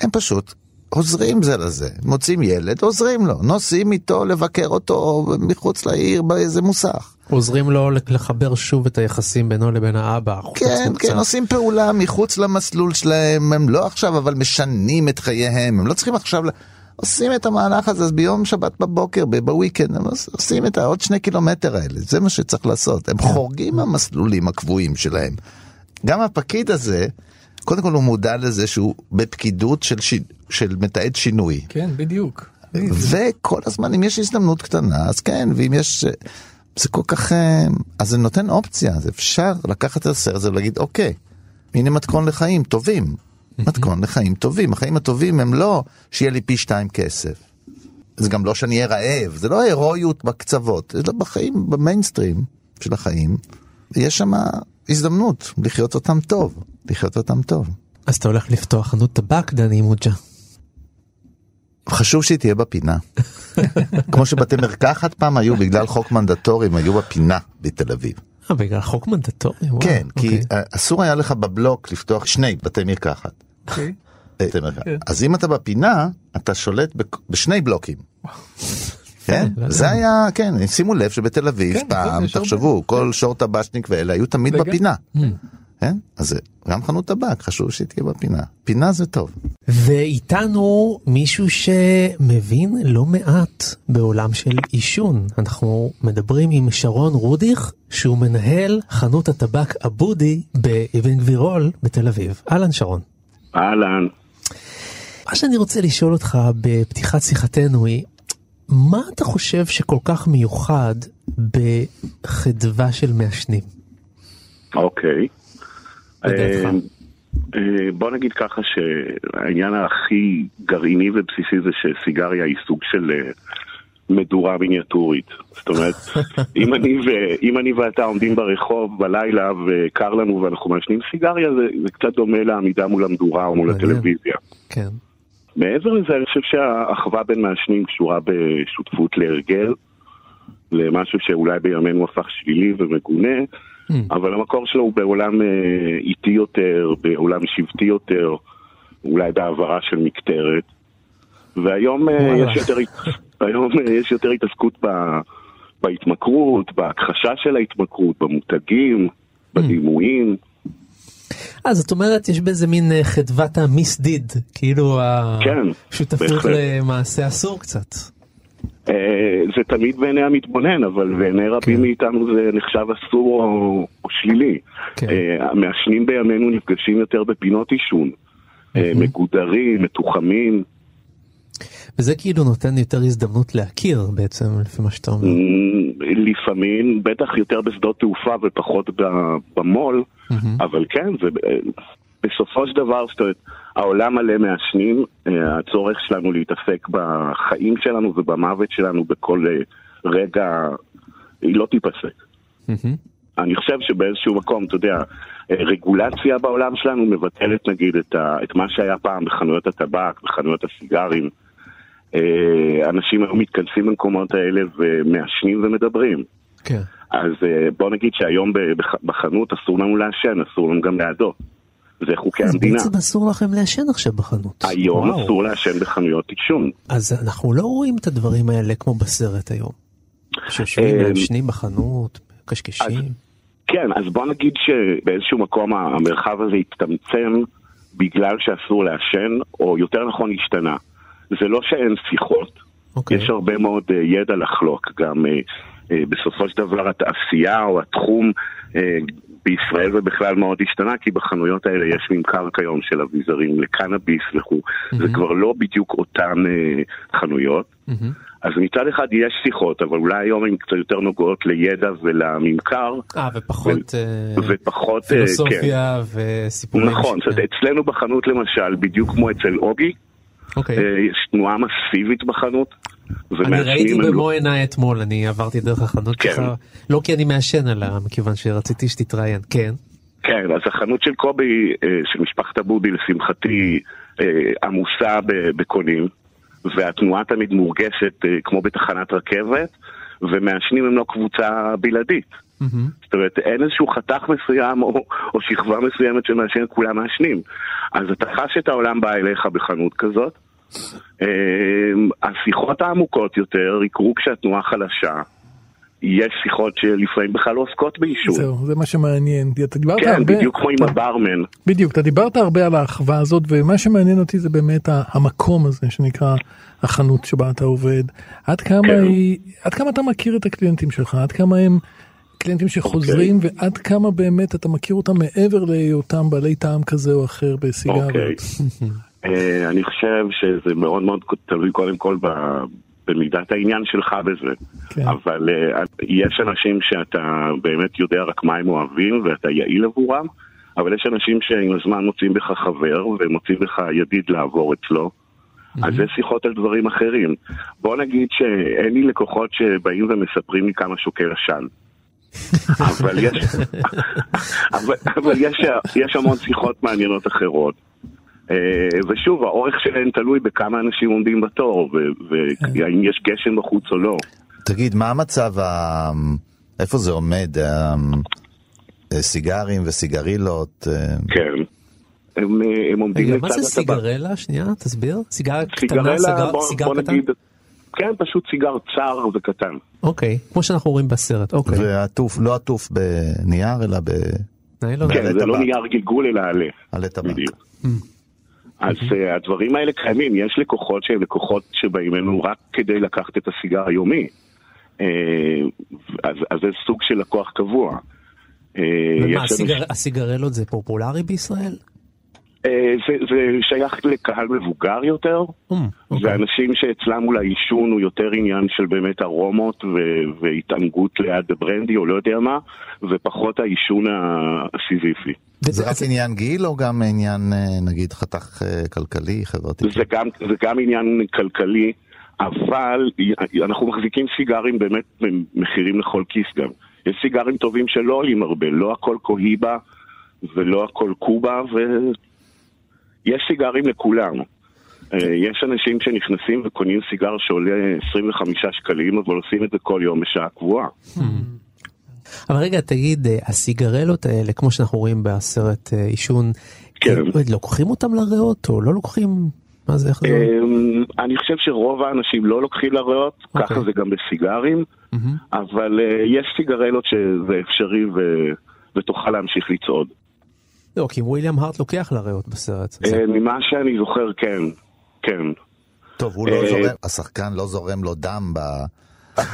Speaker 5: הם פשוט עוזרים זה לזה. מוצאים ילד, עוזרים לו. נוסעים איתו לבקר אותו מחוץ לעיר באיזה מוסך.
Speaker 4: עוזרים לו לחבר שוב את היחסים בינו לבין האבא.
Speaker 5: כן. כן, עושים פעולה מחוץ למסלול שלהם, הם לא עכשיו אבל משנים את חייהם, הם לא צריכים עכשיו, עושים את המהלך הזה, אז ביום שבת בבוקר, בוויקנד, הם עוש- עושים את העוד שני קילומטר האלה, זה מה שצריך לעשות, הם חורגים מהמסלולים הקבועים שלהם. גם הפקיד הזה, קודם כל הוא מודע לזה שהוא בפקידות של, ש... של מתעד שינוי.
Speaker 8: כן, בדיוק.
Speaker 5: וכל הזמן אם יש הזדמנות קטנה אז כן ואם יש זה כל כך אה, אז זה נותן אופציה אז אפשר לקחת את הסרט הזה ולהגיד אוקיי הנה מתכון לחיים טובים מתכון לחיים טובים החיים הטובים הם לא שיהיה לי פי שתיים כסף. זה גם לא שאני אהיה רעב זה לא הירואיות בקצוות אלא בחיים במיינסטרים של החיים יש שם הזדמנות לחיות אותם טוב לחיות אותם טוב.
Speaker 4: אז אתה הולך לפתוח חנות טבק, דני מוג'ה.
Speaker 5: חשוב שהיא תהיה בפינה. כמו שבתי מרקחת פעם היו בגלל חוק מנדטורי, הם היו בפינה בתל אביב.
Speaker 4: אה, בגלל חוק מנדטורי?
Speaker 5: כן, כי
Speaker 4: אוקיי.
Speaker 5: אה, אסור היה לך בבלוק לפתוח שני בתי מרקחת.
Speaker 8: אוקיי. כן.
Speaker 5: אז אם אתה בפינה, אתה שולט בשני בלוקים. כן,
Speaker 4: לא
Speaker 5: זה
Speaker 4: יודע.
Speaker 5: היה, כן, שימו לב שבתל אביב
Speaker 8: כן,
Speaker 5: פעם. תחשבו, כל שור טבשניק ואלה היו תמיד. בפינה. כן? אז גם חנות טבק, חשוב שהיא תהיה בפינה. פינה זה טוב.
Speaker 4: ואיתנו מישהו שמבין לא מעט בעולם של עישון. אנחנו מדברים עם שרון רודיך, שהוא מנהל חנות הטבק אבודי באבן גבירול בתל אביב. אהלן שרון.
Speaker 10: אהלן.
Speaker 4: מה שאני רוצה לשאול אותך בפתיחת שיחתנו היא, מה אתה חושב שכל כך מיוחד בחדווה של מעשנים?
Speaker 10: אוקיי.
Speaker 4: לדעתך.
Speaker 10: אה, אה, בוא נגיד ככה שהעניין הכי גרעיני ובסיסי זה שסיגריה היא סוג של אה, מדורה מיניאטורית. זאת אומרת, אם אני, ו... אם אני ואתה עומדים ברחוב בלילה וקר לנו ואנחנו מעשנים סיגריה, זה, זה קצת דומה לעמידה מול המדורה או מול. הטלוויזיה.
Speaker 4: כן.
Speaker 10: מעבר לזה, אני חושב שהאחווה בין מעשנים קשורה בשותפות להרגל, למשהו שאולי בימינו הפך שלילי ומגונה,
Speaker 4: Hmm.
Speaker 10: אבל המקור שלו הוא בעולם אה, איטי יותר, בעולם שבטי יותר, אולי בהעברה של מקטרת. והיום אה. יש יותר, היום אה, יש יותר התעסקות ב, בהתמכרות, בהכחשה של ההתמכרות, במותגים, בדימויים.
Speaker 4: אה, זאת אומרת, יש בזה מין אה, חדוות המיסדיד, כאילו
Speaker 10: כן,
Speaker 4: השותפות. למעשה אסור קצת.
Speaker 10: אה, זה תמיד בעיני המתבונן, אבל בעיני רבים
Speaker 4: כן.
Speaker 10: מאיתנו זה נחשב אסור או, או שלילי.
Speaker 4: כן.
Speaker 10: אה, המעשנים בימינו נפגשים יותר בפינות עישון. אה, מגודרים, מתוחמים.
Speaker 4: וזה כאילו נותן יותר הזדמנות להכיר בעצם, לפי מה שאתה אומר.
Speaker 10: לפעמים, בטח יותר בשדות תעופה ופחות במו"ל, אבל כן, זה אה, בסופו של דבר, זאת אומרת, העולם מלא מעשנים, אה, הצורך שלנו להתעסק בחיים שלנו ובמוות שלנו בכל אה, רגע, היא לא תיפסק.
Speaker 4: מהמם.
Speaker 10: אני חושב שבאיזשהו מקום, אתה יודע, רגולציה בעולם שלנו מבטלת נגיד את, ה, את מה שהיה פעם בחנויות הטבק, בחנויות הסיגרים. אה, אנשים היו מתכנסים במקומות האלה ומעשנים ומדברים.
Speaker 4: כן.
Speaker 10: אז אה, בוא נגיד שהיום בחנות אסור לנו לעשן, אסור לנו גם להדות. זה חוקי
Speaker 4: אז
Speaker 10: המדינה.
Speaker 4: בעצם אסור לכם לעשן עכשיו בחנות.
Speaker 10: היום
Speaker 4: וואו.
Speaker 10: אסור לעשן בחנויות עישון.
Speaker 4: אז אנחנו לא רואים את הדברים האלה כמו בסרט היום. שיושבים
Speaker 10: אה,
Speaker 4: מעשנים בחנות, קשקשים.
Speaker 10: כן, אז בוא נגיד שבאיזשהו מקום המרחב הזה הצטמצם בגלל שאסור לעשן, או יותר נכון השתנה. זה לא שאין שיחות,
Speaker 4: אוקיי.
Speaker 10: יש הרבה מאוד אה, ידע לחלוק. גם אה, אה, בסופו של דבר התעשייה או התחום בישראל ובכלל מאוד השתנה, כי בחנויות האלה יש ממכר כיום של אביזרים לקנאביס וכו'. זה כבר לא בדיוק אותן חנויות.
Speaker 4: מהמם.
Speaker 10: אז מצד אחד יש שיחות, אבל אולי היום הן קצת יותר נוגעות לידע ולממכר.
Speaker 4: אה, ופחות אה,
Speaker 10: ופחות, כן.
Speaker 4: פילוסופיה וסיפורים.
Speaker 10: נכון,
Speaker 4: ש-
Speaker 10: זאת אומרת, אצלנו בחנות למשל, בדיוק כמו אצל אוגי,
Speaker 4: אוקיי.
Speaker 10: אה, יש תנועה מסיבית בחנות.
Speaker 4: אני ראיתי
Speaker 10: הם לא-
Speaker 4: במו עיניי אתמול, אני עברתי דרך החנות
Speaker 10: כן.
Speaker 4: שלך, לא כי אני מעשן אלא מכיוון שרציתי שתתראיין, כן.
Speaker 10: כן, אז החנות של קובי, אה, של משפחת אבודי, לשמחתי, אה, עמוסה בקונים, והתנועה תמיד מורגשת כמו בתחנת רכבת, ומעשנים הם לא קבוצה בלעדית.
Speaker 4: מהמם.
Speaker 10: זאת אומרת, אין איזשהו חתך מסוים או, או שכבה מסוימת של מעשנים, כולם מעשנים. אז אתה חש את העולם בא אליך בחנות כזאת. אמ, השיחות העמוקות יותר יקרו כשהתנועה חלשה. יש שיחות שלפעמים בכלל לא עוסקות בעישון.
Speaker 8: זהו, זה מה שמעניין. אתה דיברת
Speaker 10: כן,
Speaker 8: הרבה,
Speaker 10: בדיוק כמו עם הברמן.
Speaker 8: בדיוק, אתה דיברת הרבה על האחווה הזאת, ומה שמעניין אותי זה באמת המקום הזה שנקרא החנות שבה אתה עובד. עד כמה
Speaker 10: כן.
Speaker 8: היא, עד כמה אתה מכיר את הקליינטים שלך, עד כמה הם קליינטים שחוזרים,
Speaker 10: אוקיי.
Speaker 8: ועד כמה באמת אתה מכיר אותם מעבר להיותם בעלי טעם כזה או אחר
Speaker 10: אוקיי.
Speaker 8: בסיגריות.
Speaker 10: אה, אני חושב שזה מאוד מאוד תלוי קודם כל ב- במידת העניין שלך בזה.
Speaker 8: כן.
Speaker 10: אבל אה, יש אנשים שאתה באמת יודע רק מה הם אוהבים ואתה יעיל עבורם, אבל יש אנשים שעם הזמן מוצאים בך חבר ומוצאים בך ידיד לעבור אצלו. אז זה שיחות על דברים אחרים. בוא נגיד שאין לי לקוחות שבאים ומספרים לי כמה שוקל עשן. אבל יש, אבל, אבל יש, יש המון שיחות מעניינות אחרות. אה, ושוב, האורך שלהן תלוי בכמה אנשים עומדים בתור, והאם יש גשם בחוץ או לא.
Speaker 5: תגיד, מה המצב ה... איפה זה עומד? אה, אה, סיגרים וסיגרילות?
Speaker 10: כן. הם, הם עומדים
Speaker 4: רגע,
Speaker 10: לצד
Speaker 4: מה זה
Speaker 10: הטבק.
Speaker 4: סיגרלה? שנייה, תסביר. סיגר קטנה, סיגר- קטן?
Speaker 10: כן, פשוט סיגר צר וקטן.
Speaker 4: אוקיי, כמו שאנחנו רואים בסרט, אוקיי.
Speaker 5: ועטוף, לא עטוף בנייר, אלא
Speaker 4: ניילון?
Speaker 10: כן,
Speaker 5: עלי
Speaker 10: זה לא. נייר גלגול אלא עלה.
Speaker 5: בעלי טבק.
Speaker 10: בדיוק. אז אה, הדברים האלה קיימים, יש לקוחות שהם לקוחות שבאים אלינו רק כדי לקחת את הסיגר היומי. אה, אז אז זה סוג של לקוח קבוע. אה,
Speaker 4: ומה, הסיגר-
Speaker 10: אנשים-
Speaker 4: הסיגרלות זה פופולרי בישראל?
Speaker 10: אה, זה זה שייך לקהל מבוגר יותר,
Speaker 4: Mm, אוקיי.
Speaker 10: ואנשים שאצלם אולי עישון הוא יותר עניין של באמת ארומות ו- והתענגות ליד ברנדי או לא יודע מה, ופחות העישון הסיזיפי.
Speaker 5: זה רק עניין גיל או גם עניין, אה, נגיד, חתך אה, כלכלי, חברתי?
Speaker 10: זה גם, זה גם עניין כלכלי, אבל אנחנו מחזיקים סיגרים באמת במחירים לכל כיס גם. יש סיגרים טובים שלא עולים הרבה, לא הכל קוהיבה ולא הכל קובה, ויש סיגרים לכולם. אה, יש אנשים שנכנסים וקונים סיגר שעולה 25 שקלים, אבל עושים את זה כל יום בשעה קבועה.
Speaker 4: אבל רגע, תגיד, אה, הסיגרלות האלה, כמו שאנחנו רואים בסרט אה, עישון,
Speaker 10: כן.
Speaker 4: לוקחים אותם לריאות או לא לוקחים? מה זה, איך זה?
Speaker 10: אמ, אני חושב שרוב האנשים לא לוקחים לריאות,
Speaker 4: אוקיי.
Speaker 10: ככה זה גם בסיגרים. אבל יש סיגרלות שזה אפשרי ו- ותוכל להמשיך לצעוד.
Speaker 4: לא, כי וויליאם הארט לוקח לריאות בסרט. זה-
Speaker 10: אה, ממה שאני זוכר, כן, כן.
Speaker 5: טוב, הוא לא
Speaker 10: אה,
Speaker 5: זורם, השחקן לא זורם לו דם ב-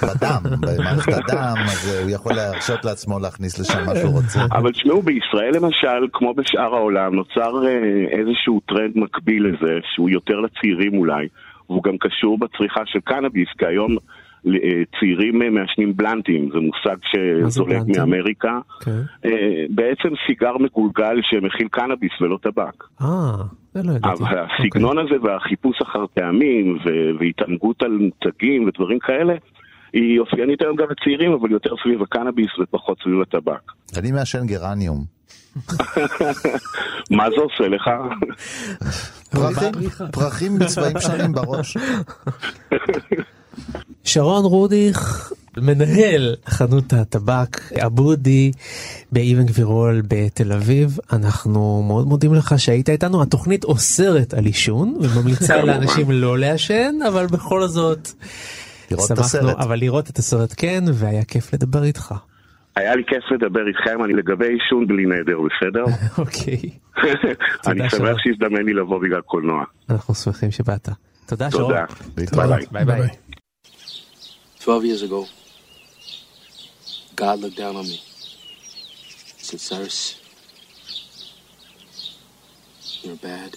Speaker 5: בדם, במערכת הדם, אז הוא יכול להרשות לעצמו להכניס לשם מה שהוא רוצה.
Speaker 10: אבל תשמעו, בישראל למשל, כמו בשאר העולם, נוצר אה, איזשהו טרנד מקביל לזה, שהוא יותר לצעירים אולי, והוא גם קשור בצריכה של קנאביס, כי היום צעירים אה, מעשנים בלנטים, זה מושג שזולג? מאמריקה.
Speaker 4: כן.
Speaker 10: אה, בעצם סיגר מגולגל שמכיל קנאביס ולא טבק.
Speaker 4: אה, זה לא ידעתי.
Speaker 10: אבל הסגנון הזה והחיפוש אחר טעמים והתענגות על מותגים ודברים כאלה, היא אופיינית היום גם לצעירים, אבל יותר סביב הקנאביס ופחות סביב הטבק.
Speaker 5: אני מעשן גרניום.
Speaker 10: מה זה עושה לך?
Speaker 5: פרחים, בצבעים שונים בראש.
Speaker 4: שרון רודיך, מנהל חנות הטבק אבודי באבן גבירול בתל אביב. אנחנו מאוד מודים לך שהיית איתנו. התוכנית אוסרת על עישון וממליצה. לאנשים לא לעשן, אבל בכל זאת
Speaker 5: לראות את
Speaker 4: שמחנו,
Speaker 5: הסרט.
Speaker 4: אבל לראות את הסרט כן, והיה כיף לדבר איתך.
Speaker 10: היה לי כיף לדבר איתכם, אני לגבי עישון בלי נדר, בסדר?
Speaker 4: אוקיי,
Speaker 10: אני
Speaker 4: שרון.
Speaker 10: שמח שהזדמן לי לבוא בגלל קולנוע.
Speaker 4: אנחנו שמחים שבאת. תודה שרון.
Speaker 10: תודה.
Speaker 5: להתראות.
Speaker 10: ביי
Speaker 4: ביי ביי.
Speaker 11: 12 years ago, God looked down on me. Said, Cyrus, you're a bad,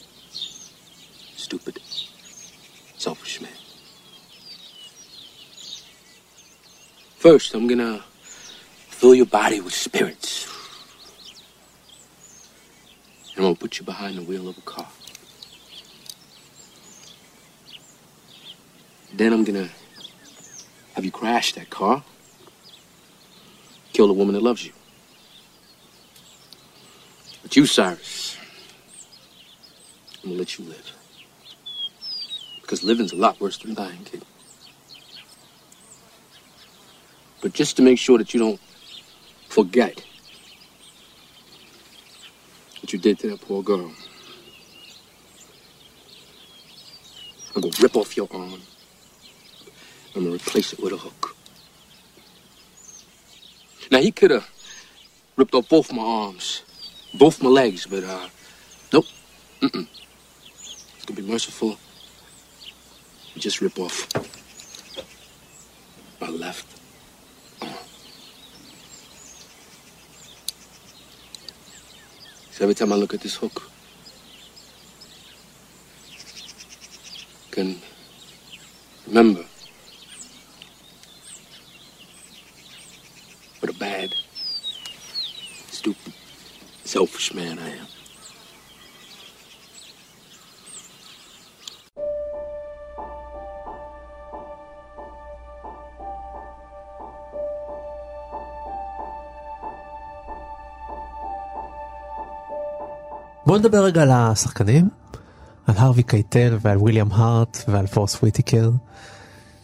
Speaker 11: stupid, selfish man. First, I'm gonna fill your body with spirits. And I'm gonna put you behind the wheel of a car. Then I'm gonna have you crash that car, kill the woman that loves you. But you, Cyrus, I'm gonna let you live. Because living's a lot worse than dying, kid. But just to make sure that you don't forget what you did to that poor girl, I'm gonna rip off your arm. I'm gonna replace it with a hook. Now he could have ripped off both my arms, both my legs, but uh, nope. Mm-mm. It's gonna be merciful. Just rip off my left So every time I look at this hook, I can remember. What a bad, stupid, selfish man
Speaker 4: בוא נדבר רגע על השחקנים, על הרווי קייטל ועל וויליאם הארט ועל פורסט וויטיקר.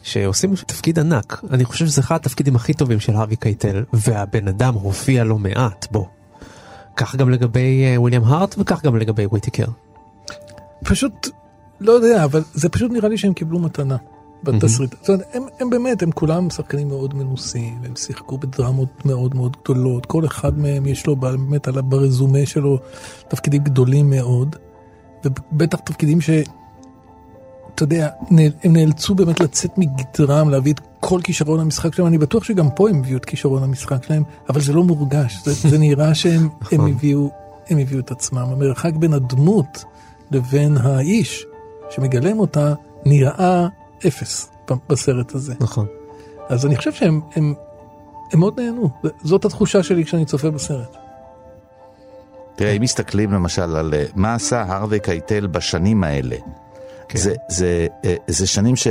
Speaker 4: שעושים תפקיד ענק. אני חושב שזה אחד התפקידים הכי טובים של הארווי קייטל, והבן אדם הופיע לא מעט בו. כך גם לגבי אה, וויליאם הארט וכך גם לגבי וויטיקר.
Speaker 8: פשוט, לא יודע, אבל זה פשוט נראה לי שהם קיבלו מתנה בתסריט. זאת אומרת, הם, הם באמת, הם כולם שחקנים מאוד מנוסים, הם שיחקו בדרמות מאוד מאוד גדולות, כל אחד מהם יש לו באמת על- ברזומה שלו תפקידים גדולים מאוד, ובטח תפקידים ש... אתה יודע, הם נאלצו באמת לצאת מגדרם, להביא את כל כישרון המשחק שלהם, אני בטוח שגם פה הם הביאו את כישרון המשחק שלהם, אבל זה לא מורגש, זה, זה נראה שהם הם הביאו, הם הביאו את עצמם. המרחק בין הדמות לבין האיש שמגלם אותה נראה אפס בסרט הזה.
Speaker 4: נכון.
Speaker 8: אז אני חושב שהם הם, הם מאוד נהנו, זאת התחושה שלי כשאני צופה בסרט.
Speaker 5: תראה, אם מסתכלים למשל על אה, מה עשה הרווי קייטל בשנים האלה,
Speaker 4: כן.
Speaker 5: זה, זה, אה, זה שנים ש...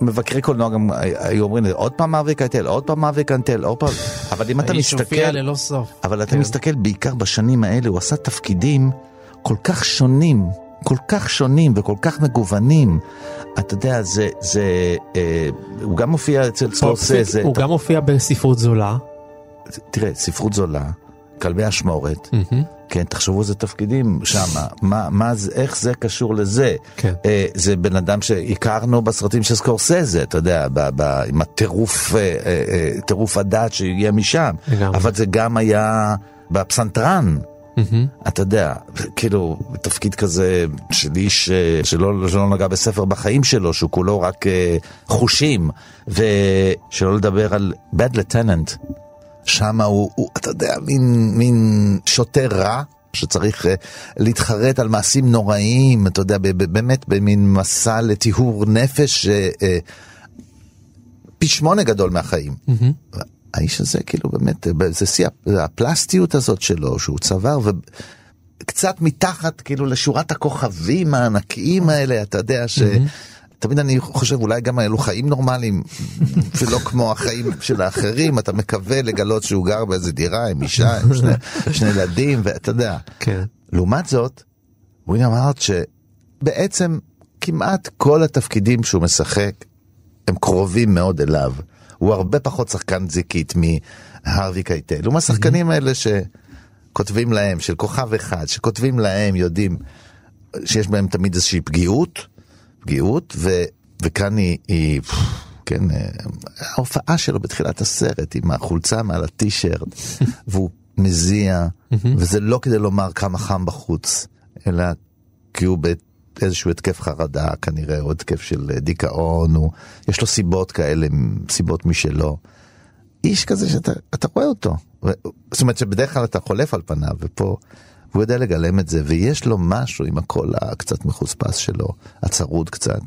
Speaker 5: מבקרי קולנוע גם היו אומרים, עוד פעם הרווי קייטל, עוד פעם הרווי קייטל, עוד פעם, אבל אם אתה
Speaker 4: האיש הופיע
Speaker 5: מסתכל,
Speaker 4: ללא סוף.
Speaker 5: אבל אתה
Speaker 4: כן.
Speaker 5: מסתכל בעיקר בשנים האלה, הוא עשה תפקידים כל כך שונים, כל כך שונים וכל כך מגוונים. אתה יודע, זה, זה, אה, הוא גם מופיע אצל סקורסזה.
Speaker 4: הוא גם הופיע בספרות זולה.
Speaker 5: תראה, ספרות זולה, כלבי אשמורת, כן, תחשבו איזה תפקידים שם, מה, מה זה, איך זה קשור לזה.
Speaker 4: כן.
Speaker 5: אה, זה בן אדם שהכרנו בסרטים של סקורסזה, אתה יודע, ב, ב, עם הטירוף, אה, אה, אה, טירוף הדעת שהגיע משם.
Speaker 4: לגמרי.
Speaker 5: אבל זה גם היה בפסנתרן. אתה יודע, כאילו, תפקיד כזה של איש אה, שלא, שלא נגע בספר בחיים שלו, שהוא כולו רק אה, חושים, ושלא לדבר על bad lieutenant, שם הוא, הוא, אתה יודע, מין, מין שוטר רע. שצריך אה, להתחרט על מעשים נוראיים, אתה יודע, באמת במין מסע לטיהור נפש אה, אה, פי שמונה גדול מהחיים. האיש הזה כאילו באמת, זה שיא הפלסטיות הזאת שלו, שהוא צבר, וקצת מתחת כאילו לשורת הכוכבים הענקיים האלה, אתה יודע ש... תמיד אני חושב אולי גם אלו חיים נורמליים ולא כמו החיים של האחרים אתה מקווה לגלות שהוא גר באיזה דירה עם אישה עם שני, שני ילדים ואתה יודע.
Speaker 4: כן.
Speaker 5: לעומת זאת, וויליאם הארט שבעצם כמעט כל התפקידים שהוא משחק הם קרובים מאוד אליו. הוא הרבה פחות שחקן זיקית מהרווי קייטל. הוא מהשחקנים האלה שכותבים להם, של כוכב אחד, שכותבים להם, יודעים שיש בהם תמיד איזושהי פגיעות, פגיעות, ו, וכאן היא, היא, כן, ההופעה שלו בתחילת הסרט עם החולצה מעל הטישרט, והוא מזיע, וזה לא כדי לומר כמה חם בחוץ, אלא כי הוא באיזשהו התקף חרדה כנראה, או התקף של אה, דיכאון, הוא, יש לו סיבות כאלה, סיבות משלו. איש כזה שאתה אתה רואה אותו, ו, זאת אומרת שבדרך כלל אתה חולף על פניו, ופה הוא יודע לגלם את זה, ויש לו משהו עם הקול הקצת מחוספס שלו, הצרוד קצת.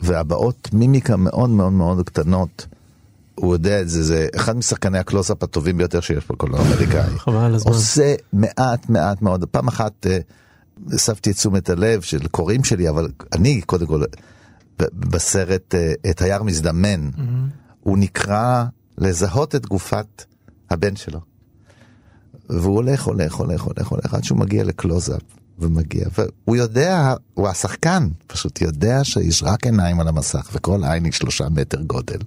Speaker 5: והבעות מימיקה מאוד מאוד מאוד קטנות. הוא יודע את זה, זה אחד משחקני הקלוסאפ הטובים ביותר שיש בקולנוע האמריקאי.
Speaker 4: חבל על הזמן.
Speaker 5: עושה מעט מעט מאוד. פעם אחת אה, הסבתי את תשומת הלב של קוראים שלי, אבל אני קודם כל, בסרט אה, תייר מזדמן, הוא נקרא לזהות את גופת הבן שלו. והוא הולך, הולך, הולך, הולך, הולך, עד שהוא מגיע לקלוזאפ, ומגיע, והוא יודע, הוא השחקן, פשוט יודע שיש רק עיניים על המסך, וכל עין היא שלושה מטר גודל.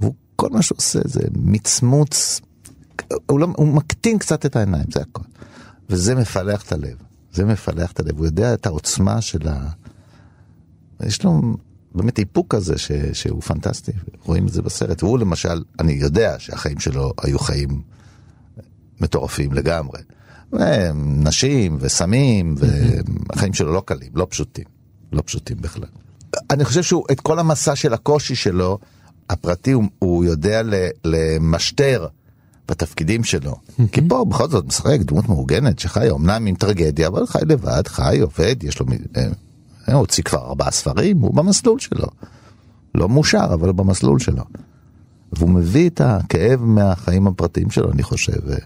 Speaker 5: והוא, כל מה שהוא עושה זה מצמוץ, הוא, לא, הוא מקטין קצת את העיניים, זה הכל. וזה מפלח את הלב, זה מפלח את הלב, הוא יודע את העוצמה של ה... יש לו באמת איפוק כזה ש, שהוא פנטסטי, רואים את זה בסרט. הוא למשל, אני יודע שהחיים שלו היו חיים מטורפים לגמרי. נשים וסמים, והחיים שלו לא קלים, לא פשוטים, לא פשוטים בכלל. אני חושב שהוא, את כל המסע של הקושי שלו, הפרטי, הוא, הוא יודע למשטר בתפקידים שלו. כי פה הוא בכל זאת משחק דמות מאורגנת שחי אמנם עם טרגדיה, אבל חי לבד, חי, עובד, יש לו... אה, הוא הוציא כבר ארבעה ספרים, הוא במסלול שלו. לא מאושר, אבל במסלול שלו. והוא מביא את הכאב מהחיים הפרטיים שלו, אני חושב, אה,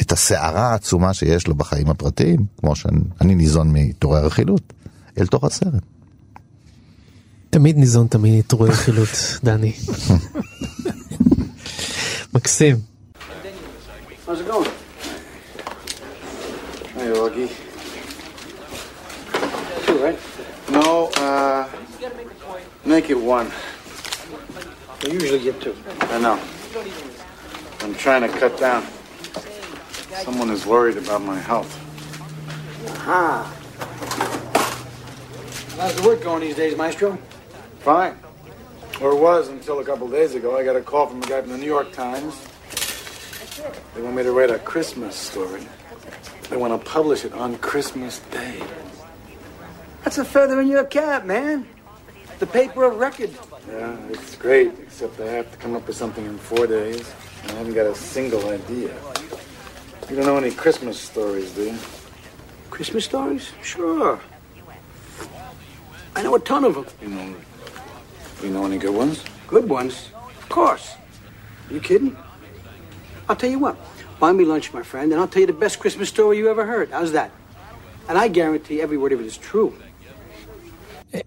Speaker 5: את הסערה העצומה שיש לו בחיים הפרטיים, כמו שאני ניזון מתורי הרכילות, אל תוך הסרט.
Speaker 4: תמיד ניזון תמיד מתורי רכילות, דני. מקסים.
Speaker 9: How's it going? Hey, Augie. Two, right?
Speaker 6: No, uh,
Speaker 9: Make it one. They usually get two.
Speaker 6: I know. I'm trying to cut down. Someone is worried about my health.
Speaker 9: Ah. How's the work going these days, Maestro?
Speaker 6: Fine. Or was until a couple days ago. I got a call from a guy from the New York Times. They want me to write a Christmas story. They want to publish it on Christmas Day.
Speaker 9: That's a feather in your cap, man. The paper of record.
Speaker 6: Yeah, it's great, except I have to come up with something in four days. And I haven't got a single idea. You don't know any Christmas stories, do you?
Speaker 9: Christmas stories? Sure. I know a ton of them.
Speaker 6: You know, you know any good ones?
Speaker 9: Good ones? Of course. Are you kidding? I'll tell you what. Buy me lunch, my friend, and I'll tell you the best Christmas story you ever heard. How's that? And I guarantee every word of it is true.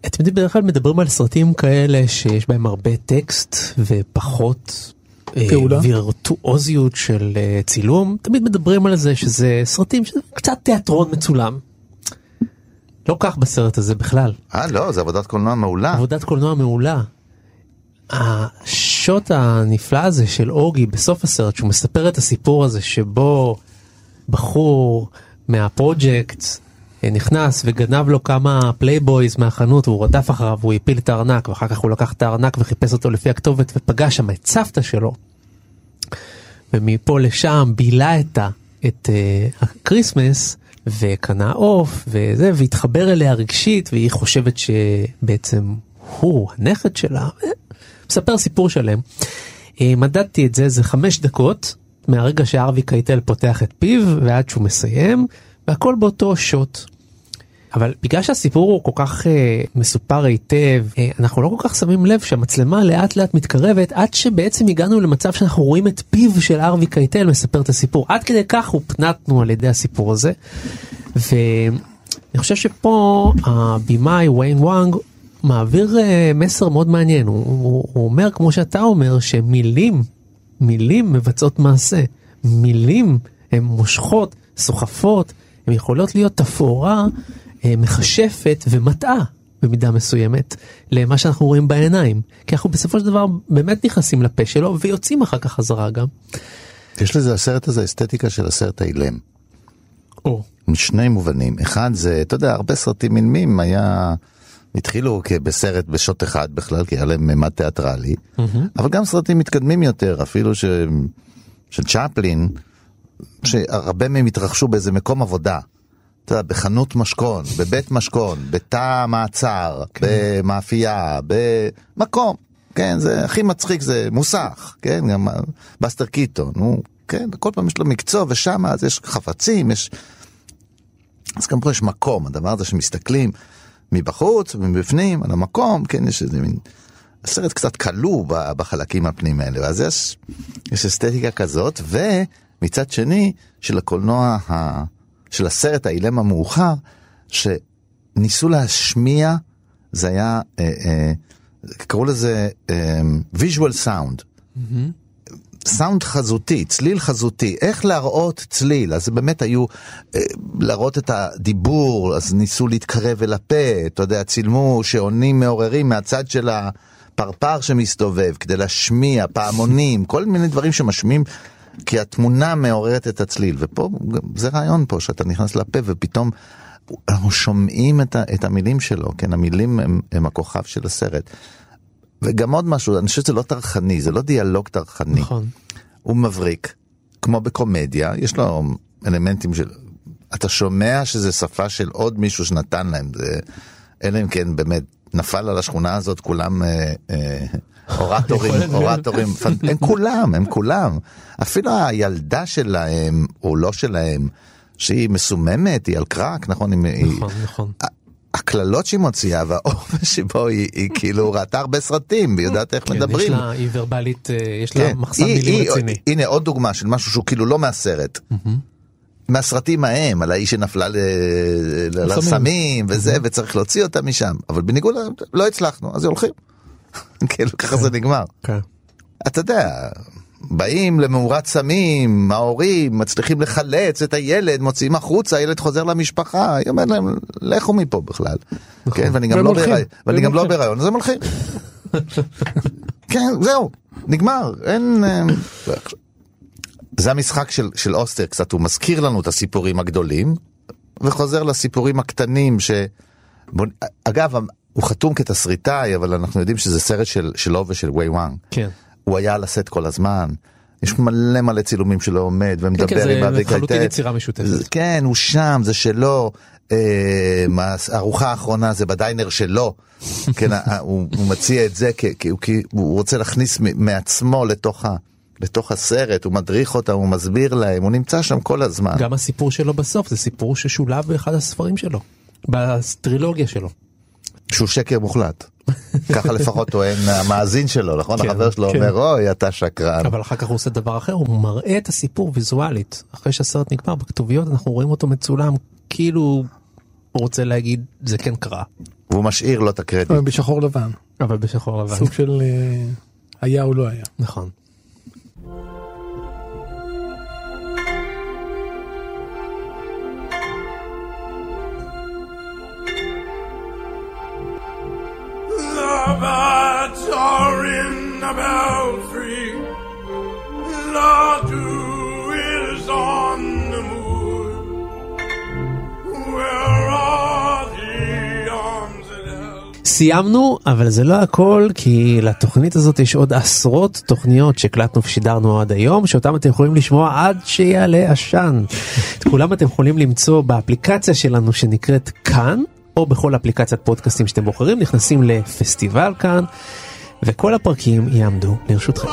Speaker 4: אתם יודעים, בדרך כלל מדברים על סרטים כאלה שיש בהם הרבה טקסט ופחות אה,
Speaker 8: פעולה.
Speaker 4: וירטואוזיות של אה, צילום, תמיד מדברים על זה שזה סרטים שזה קצת תיאטרון מצולם. לא כך בסרט הזה בכלל.
Speaker 5: אה, לא, זה עבודת קולנוע מעולה.
Speaker 4: עבודת קולנוע מעולה. השוט הנפלא הזה של אוגי בסוף הסרט שהוא מספר את הסיפור הזה שבו בחור מהפרויקט אה, נכנס וגנב לו כמה פלייבויז מהחנות והוא רדף אחריו והוא הפיל את הארנק ואחר כך הוא לקח את הארנק וחיפש אותו לפי הכתובת ופגש שם את סבתא שלו. ומפה לשם בילה את, את אה, הקריסמס וקנה עוף וזה והתחבר אליה רגשית והיא חושבת שבעצם הוא הנכד שלה. מספר סיפור שלם. אה, מדדתי את זה זה חמש דקות מהרגע שארווי קייטל פותח את פיו ועד שהוא מסיים והכל באותו שוט. אבל בגלל שהסיפור הוא כל כך אה, מסופר היטב אה, אנחנו לא כל כך שמים לב שהמצלמה לאט לאט מתקרבת עד שבעצם הגענו למצב שאנחנו רואים את פיו של ארווי קייטל מספר את הסיפור עד כדי כך הופנטנו על ידי הסיפור הזה. ואני חושב שפה הבמאי ויין וואנג מעביר אה, מסר מאוד מעניין הוא, הוא, הוא אומר כמו שאתה אומר שמילים מילים מבצעות מעשה מילים הן מושכות סוחפות הן יכולות להיות תפאורה אה, מכשפת ומטעה במידה מסוימת למה שאנחנו רואים בעיניים כי אנחנו בסופו של דבר באמת נכנסים לפה שלו ויוצאים אחר כך חזרה גם.
Speaker 5: יש לזה הסרט הזה אסתטיקה של הסרט האילם.
Speaker 4: או.
Speaker 5: משני מובנים. אחד זה, אתה יודע, הרבה סרטים אילמים היה, התחילו בסרט בשוט אחד בכלל, כי היה להם ממד תיאטרלי, אבל גם סרטים מתקדמים יותר, אפילו ש... של צ'פלין, שהרבה מהם התרחשו באיזה מקום עבודה. אתה יודע, בחנות משכון, בבית משכון, בתא מעצר, כן. במאפייה, במקום. כן, זה הכי מצחיק זה מוסך, כן, גם בסטר קיטון, הוא, כן, כל פעם יש לו מקצוע ושם אז יש חפצים, יש... אז גם פה יש מקום, הדבר הזה שמסתכלים מבחוץ ומבפנים על המקום, כן, יש איזה מין... הסרט קצת כלוא בחלקים הפנים האלה, ואז יש, יש אסתטיקה כזאת, ומצד שני, של הקולנוע, ה, של הסרט האילם המאוחר, שניסו להשמיע, זה היה, אה, אה, קראו לזה אה, visual sound. סאונד חזותי, צליל חזותי, איך להראות צליל, אז באמת היו, אה, להראות את הדיבור, אז ניסו להתקרב אל הפה, אתה יודע, צילמו שעונים מעוררים מהצד של הפרפר שמסתובב, כדי להשמיע, פעמונים, כל מיני דברים שמשמיעים, כי התמונה מעוררת את הצליל, ופה, זה רעיון פה, שאתה נכנס לפה ופתאום אנחנו שומעים את, ה, את המילים שלו, כן, המילים הם, הם הכוכב של הסרט. וגם עוד משהו, אני חושב שזה לא טרחני, זה לא דיאלוג טרחני.
Speaker 4: נכון.
Speaker 5: הוא מבריק, כמו בקומדיה, יש לו אלמנטים של... אתה שומע שזה שפה של עוד מישהו שנתן להם, זה... אלא אם כן באמת נפל על השכונה הזאת כולם אה, אה, אורטורים, אורטורים, הם כולם, הם כולם. אפילו הילדה שלהם, או לא שלהם, שהיא מסוממת, היא על קרק, נכון?
Speaker 4: נכון,
Speaker 5: היא,
Speaker 4: נכון.
Speaker 5: הקללות שהיא מוציאה והאופן שבו היא, היא כאילו ראתה הרבה סרטים והיא יודעת איך
Speaker 4: כן,
Speaker 5: מדברים.
Speaker 4: יש לה, היא ורבלית, אה, יש לה מחסן
Speaker 5: היא,
Speaker 4: מילים
Speaker 5: היא,
Speaker 4: רציני.
Speaker 5: הנה עוד דוגמה של משהו שהוא כאילו לא מהסרט. מהסרטים ההם, על האיש שנפלה לסמים וזה, וצריך להוציא אותה משם. אבל בניגוד, לא הצלחנו, אז הולכים. כאילו ככה זה נגמר.
Speaker 4: כן.
Speaker 5: אתה יודע, באים למאורת סמים, ההורים מצליחים לחלץ את הילד, מוציאים החוצה, הילד חוזר למשפחה, היא אומרת להם, לכו מפה בכלל. כן, ואני גם לא בהיריון, ואני גם לא. בהיריון, אז הם הולכים. כן, זהו, נגמר, אין... אה, זה המשחק של, של אוסטר קצת, הוא מזכיר לנו את הסיפורים הגדולים, וחוזר לסיפורים הקטנים ש... בוא... אגב, הוא חתום כתסריטאי, אבל אנחנו יודעים שזה סרט של, שלו ושל ווי וואנג.
Speaker 4: כן.
Speaker 5: הוא היה על הסט כל הזמן. יש מלא מלא צילומים שלו עומד ומדבר
Speaker 4: כן, זה
Speaker 5: עם אבי
Speaker 4: לחלוטין
Speaker 5: קייטל.
Speaker 4: יצירה משותפת.
Speaker 5: זה- כן, הוא שם, זה שלו. אה, הארוחה האחרונה זה בדיינר שלו. כן, ה- הוא, הוא מציע את זה כי, כי, הוא- רוצה להכניס מעצמו לתוך, ה, לתוך הסרט, הוא מדריך אותם, הוא מסביר להם, הוא נמצא שם כל הזמן.
Speaker 4: גם הסיפור שלו בסוף זה סיפור ששולב באחד הספרים שלו, בטרילוגיה שלו.
Speaker 5: שהוא שקר מוחלט. ככה לפחות טוען המאזין שלו, נכון?
Speaker 4: כן,
Speaker 5: החבר שלו
Speaker 8: כן.
Speaker 5: אומר, אוי, אתה שקרן.
Speaker 4: אבל אחר כך הוא עושה דבר אחר, הוא מראה את הסיפור ויזואלית. אחרי שהסרט נגמר בכתוביות אנחנו רואים אותו מצולם כאילו הוא רוצה להגיד זה כן קרה,
Speaker 5: והוא משאיר לו את הקרדיט.
Speaker 8: אבל בשחור לבן,
Speaker 4: אבל בשחור לבן.
Speaker 8: סוג של אה, היה או לא היה.
Speaker 4: נכון.
Speaker 12: Birds are in the belfry. The dew is on the moor. Where are the arms?
Speaker 4: סיימנו, אבל זה לא הכל, כי לתוכנית הזאת יש עוד עשרות תוכניות שהקלטנו ושידרנו עד היום, שאותם אתם יכולים לשמוע עד שיעלה עשן. את כולם אתם יכולים למצוא באפליקציה שלנו שנקראת כאן, או בכל אפליקציית פודקאסטים שאתם בוחרים, נכנסים לפסטיבל כאן, וכל הפרקים יעמדו לרשותכם.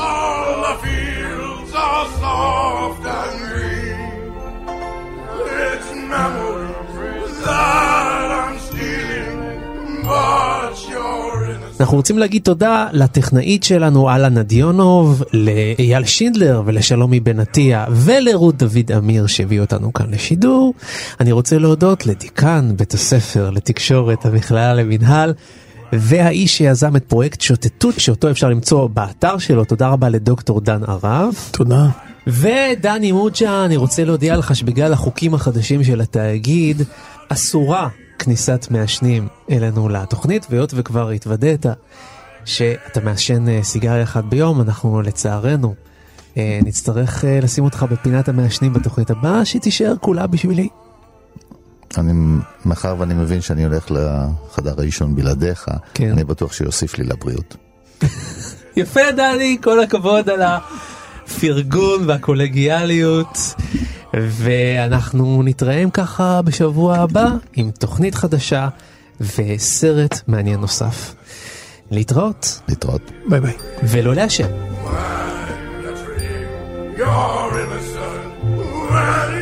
Speaker 4: אנחנו רוצים להגיד תודה לטכנאית שלנו אללה נדיונוב, לאייל שינדלר ולשלומי בן עטיה ולרות דוד אמיר שהביאו אותנו כאן לשידור. אני רוצה להודות לדיקן בית הספר לתקשורת המכללה למינהל. והאיש שיזם את פרויקט שוטטות שאותו אפשר למצוא באתר שלו, תודה רבה לדוקטור דן ערב.
Speaker 8: תודה.
Speaker 4: ודני מוג'ה, אני רוצה להודיע לך שבגלל החוקים החדשים של התאגיד, אסורה כניסת מעשנים אלינו לתוכנית, והיות וכבר התוודעת שאתה מעשן אה, סיגריה אחת ביום, אנחנו לצערנו אה, נצטרך אה, לשים אותך בפינת המעשנים בתוכנית הבאה, שתישאר כולה בשבילי.
Speaker 5: אני, מאחר ואני מבין שאני הולך לחדר העישון בלעדיך,
Speaker 4: כן.
Speaker 5: אני בטוח שיוסיף לי לבריאות.
Speaker 4: יפה דני, כל הכבוד על הפרגון והקולגיאליות. ואנחנו נתראה ככה בשבוע הבא עם תוכנית חדשה וסרט מעניין נוסף. להתראות.
Speaker 5: להתראות.
Speaker 8: ביי ביי.
Speaker 4: ולא לעשן.
Speaker 12: You're innocent.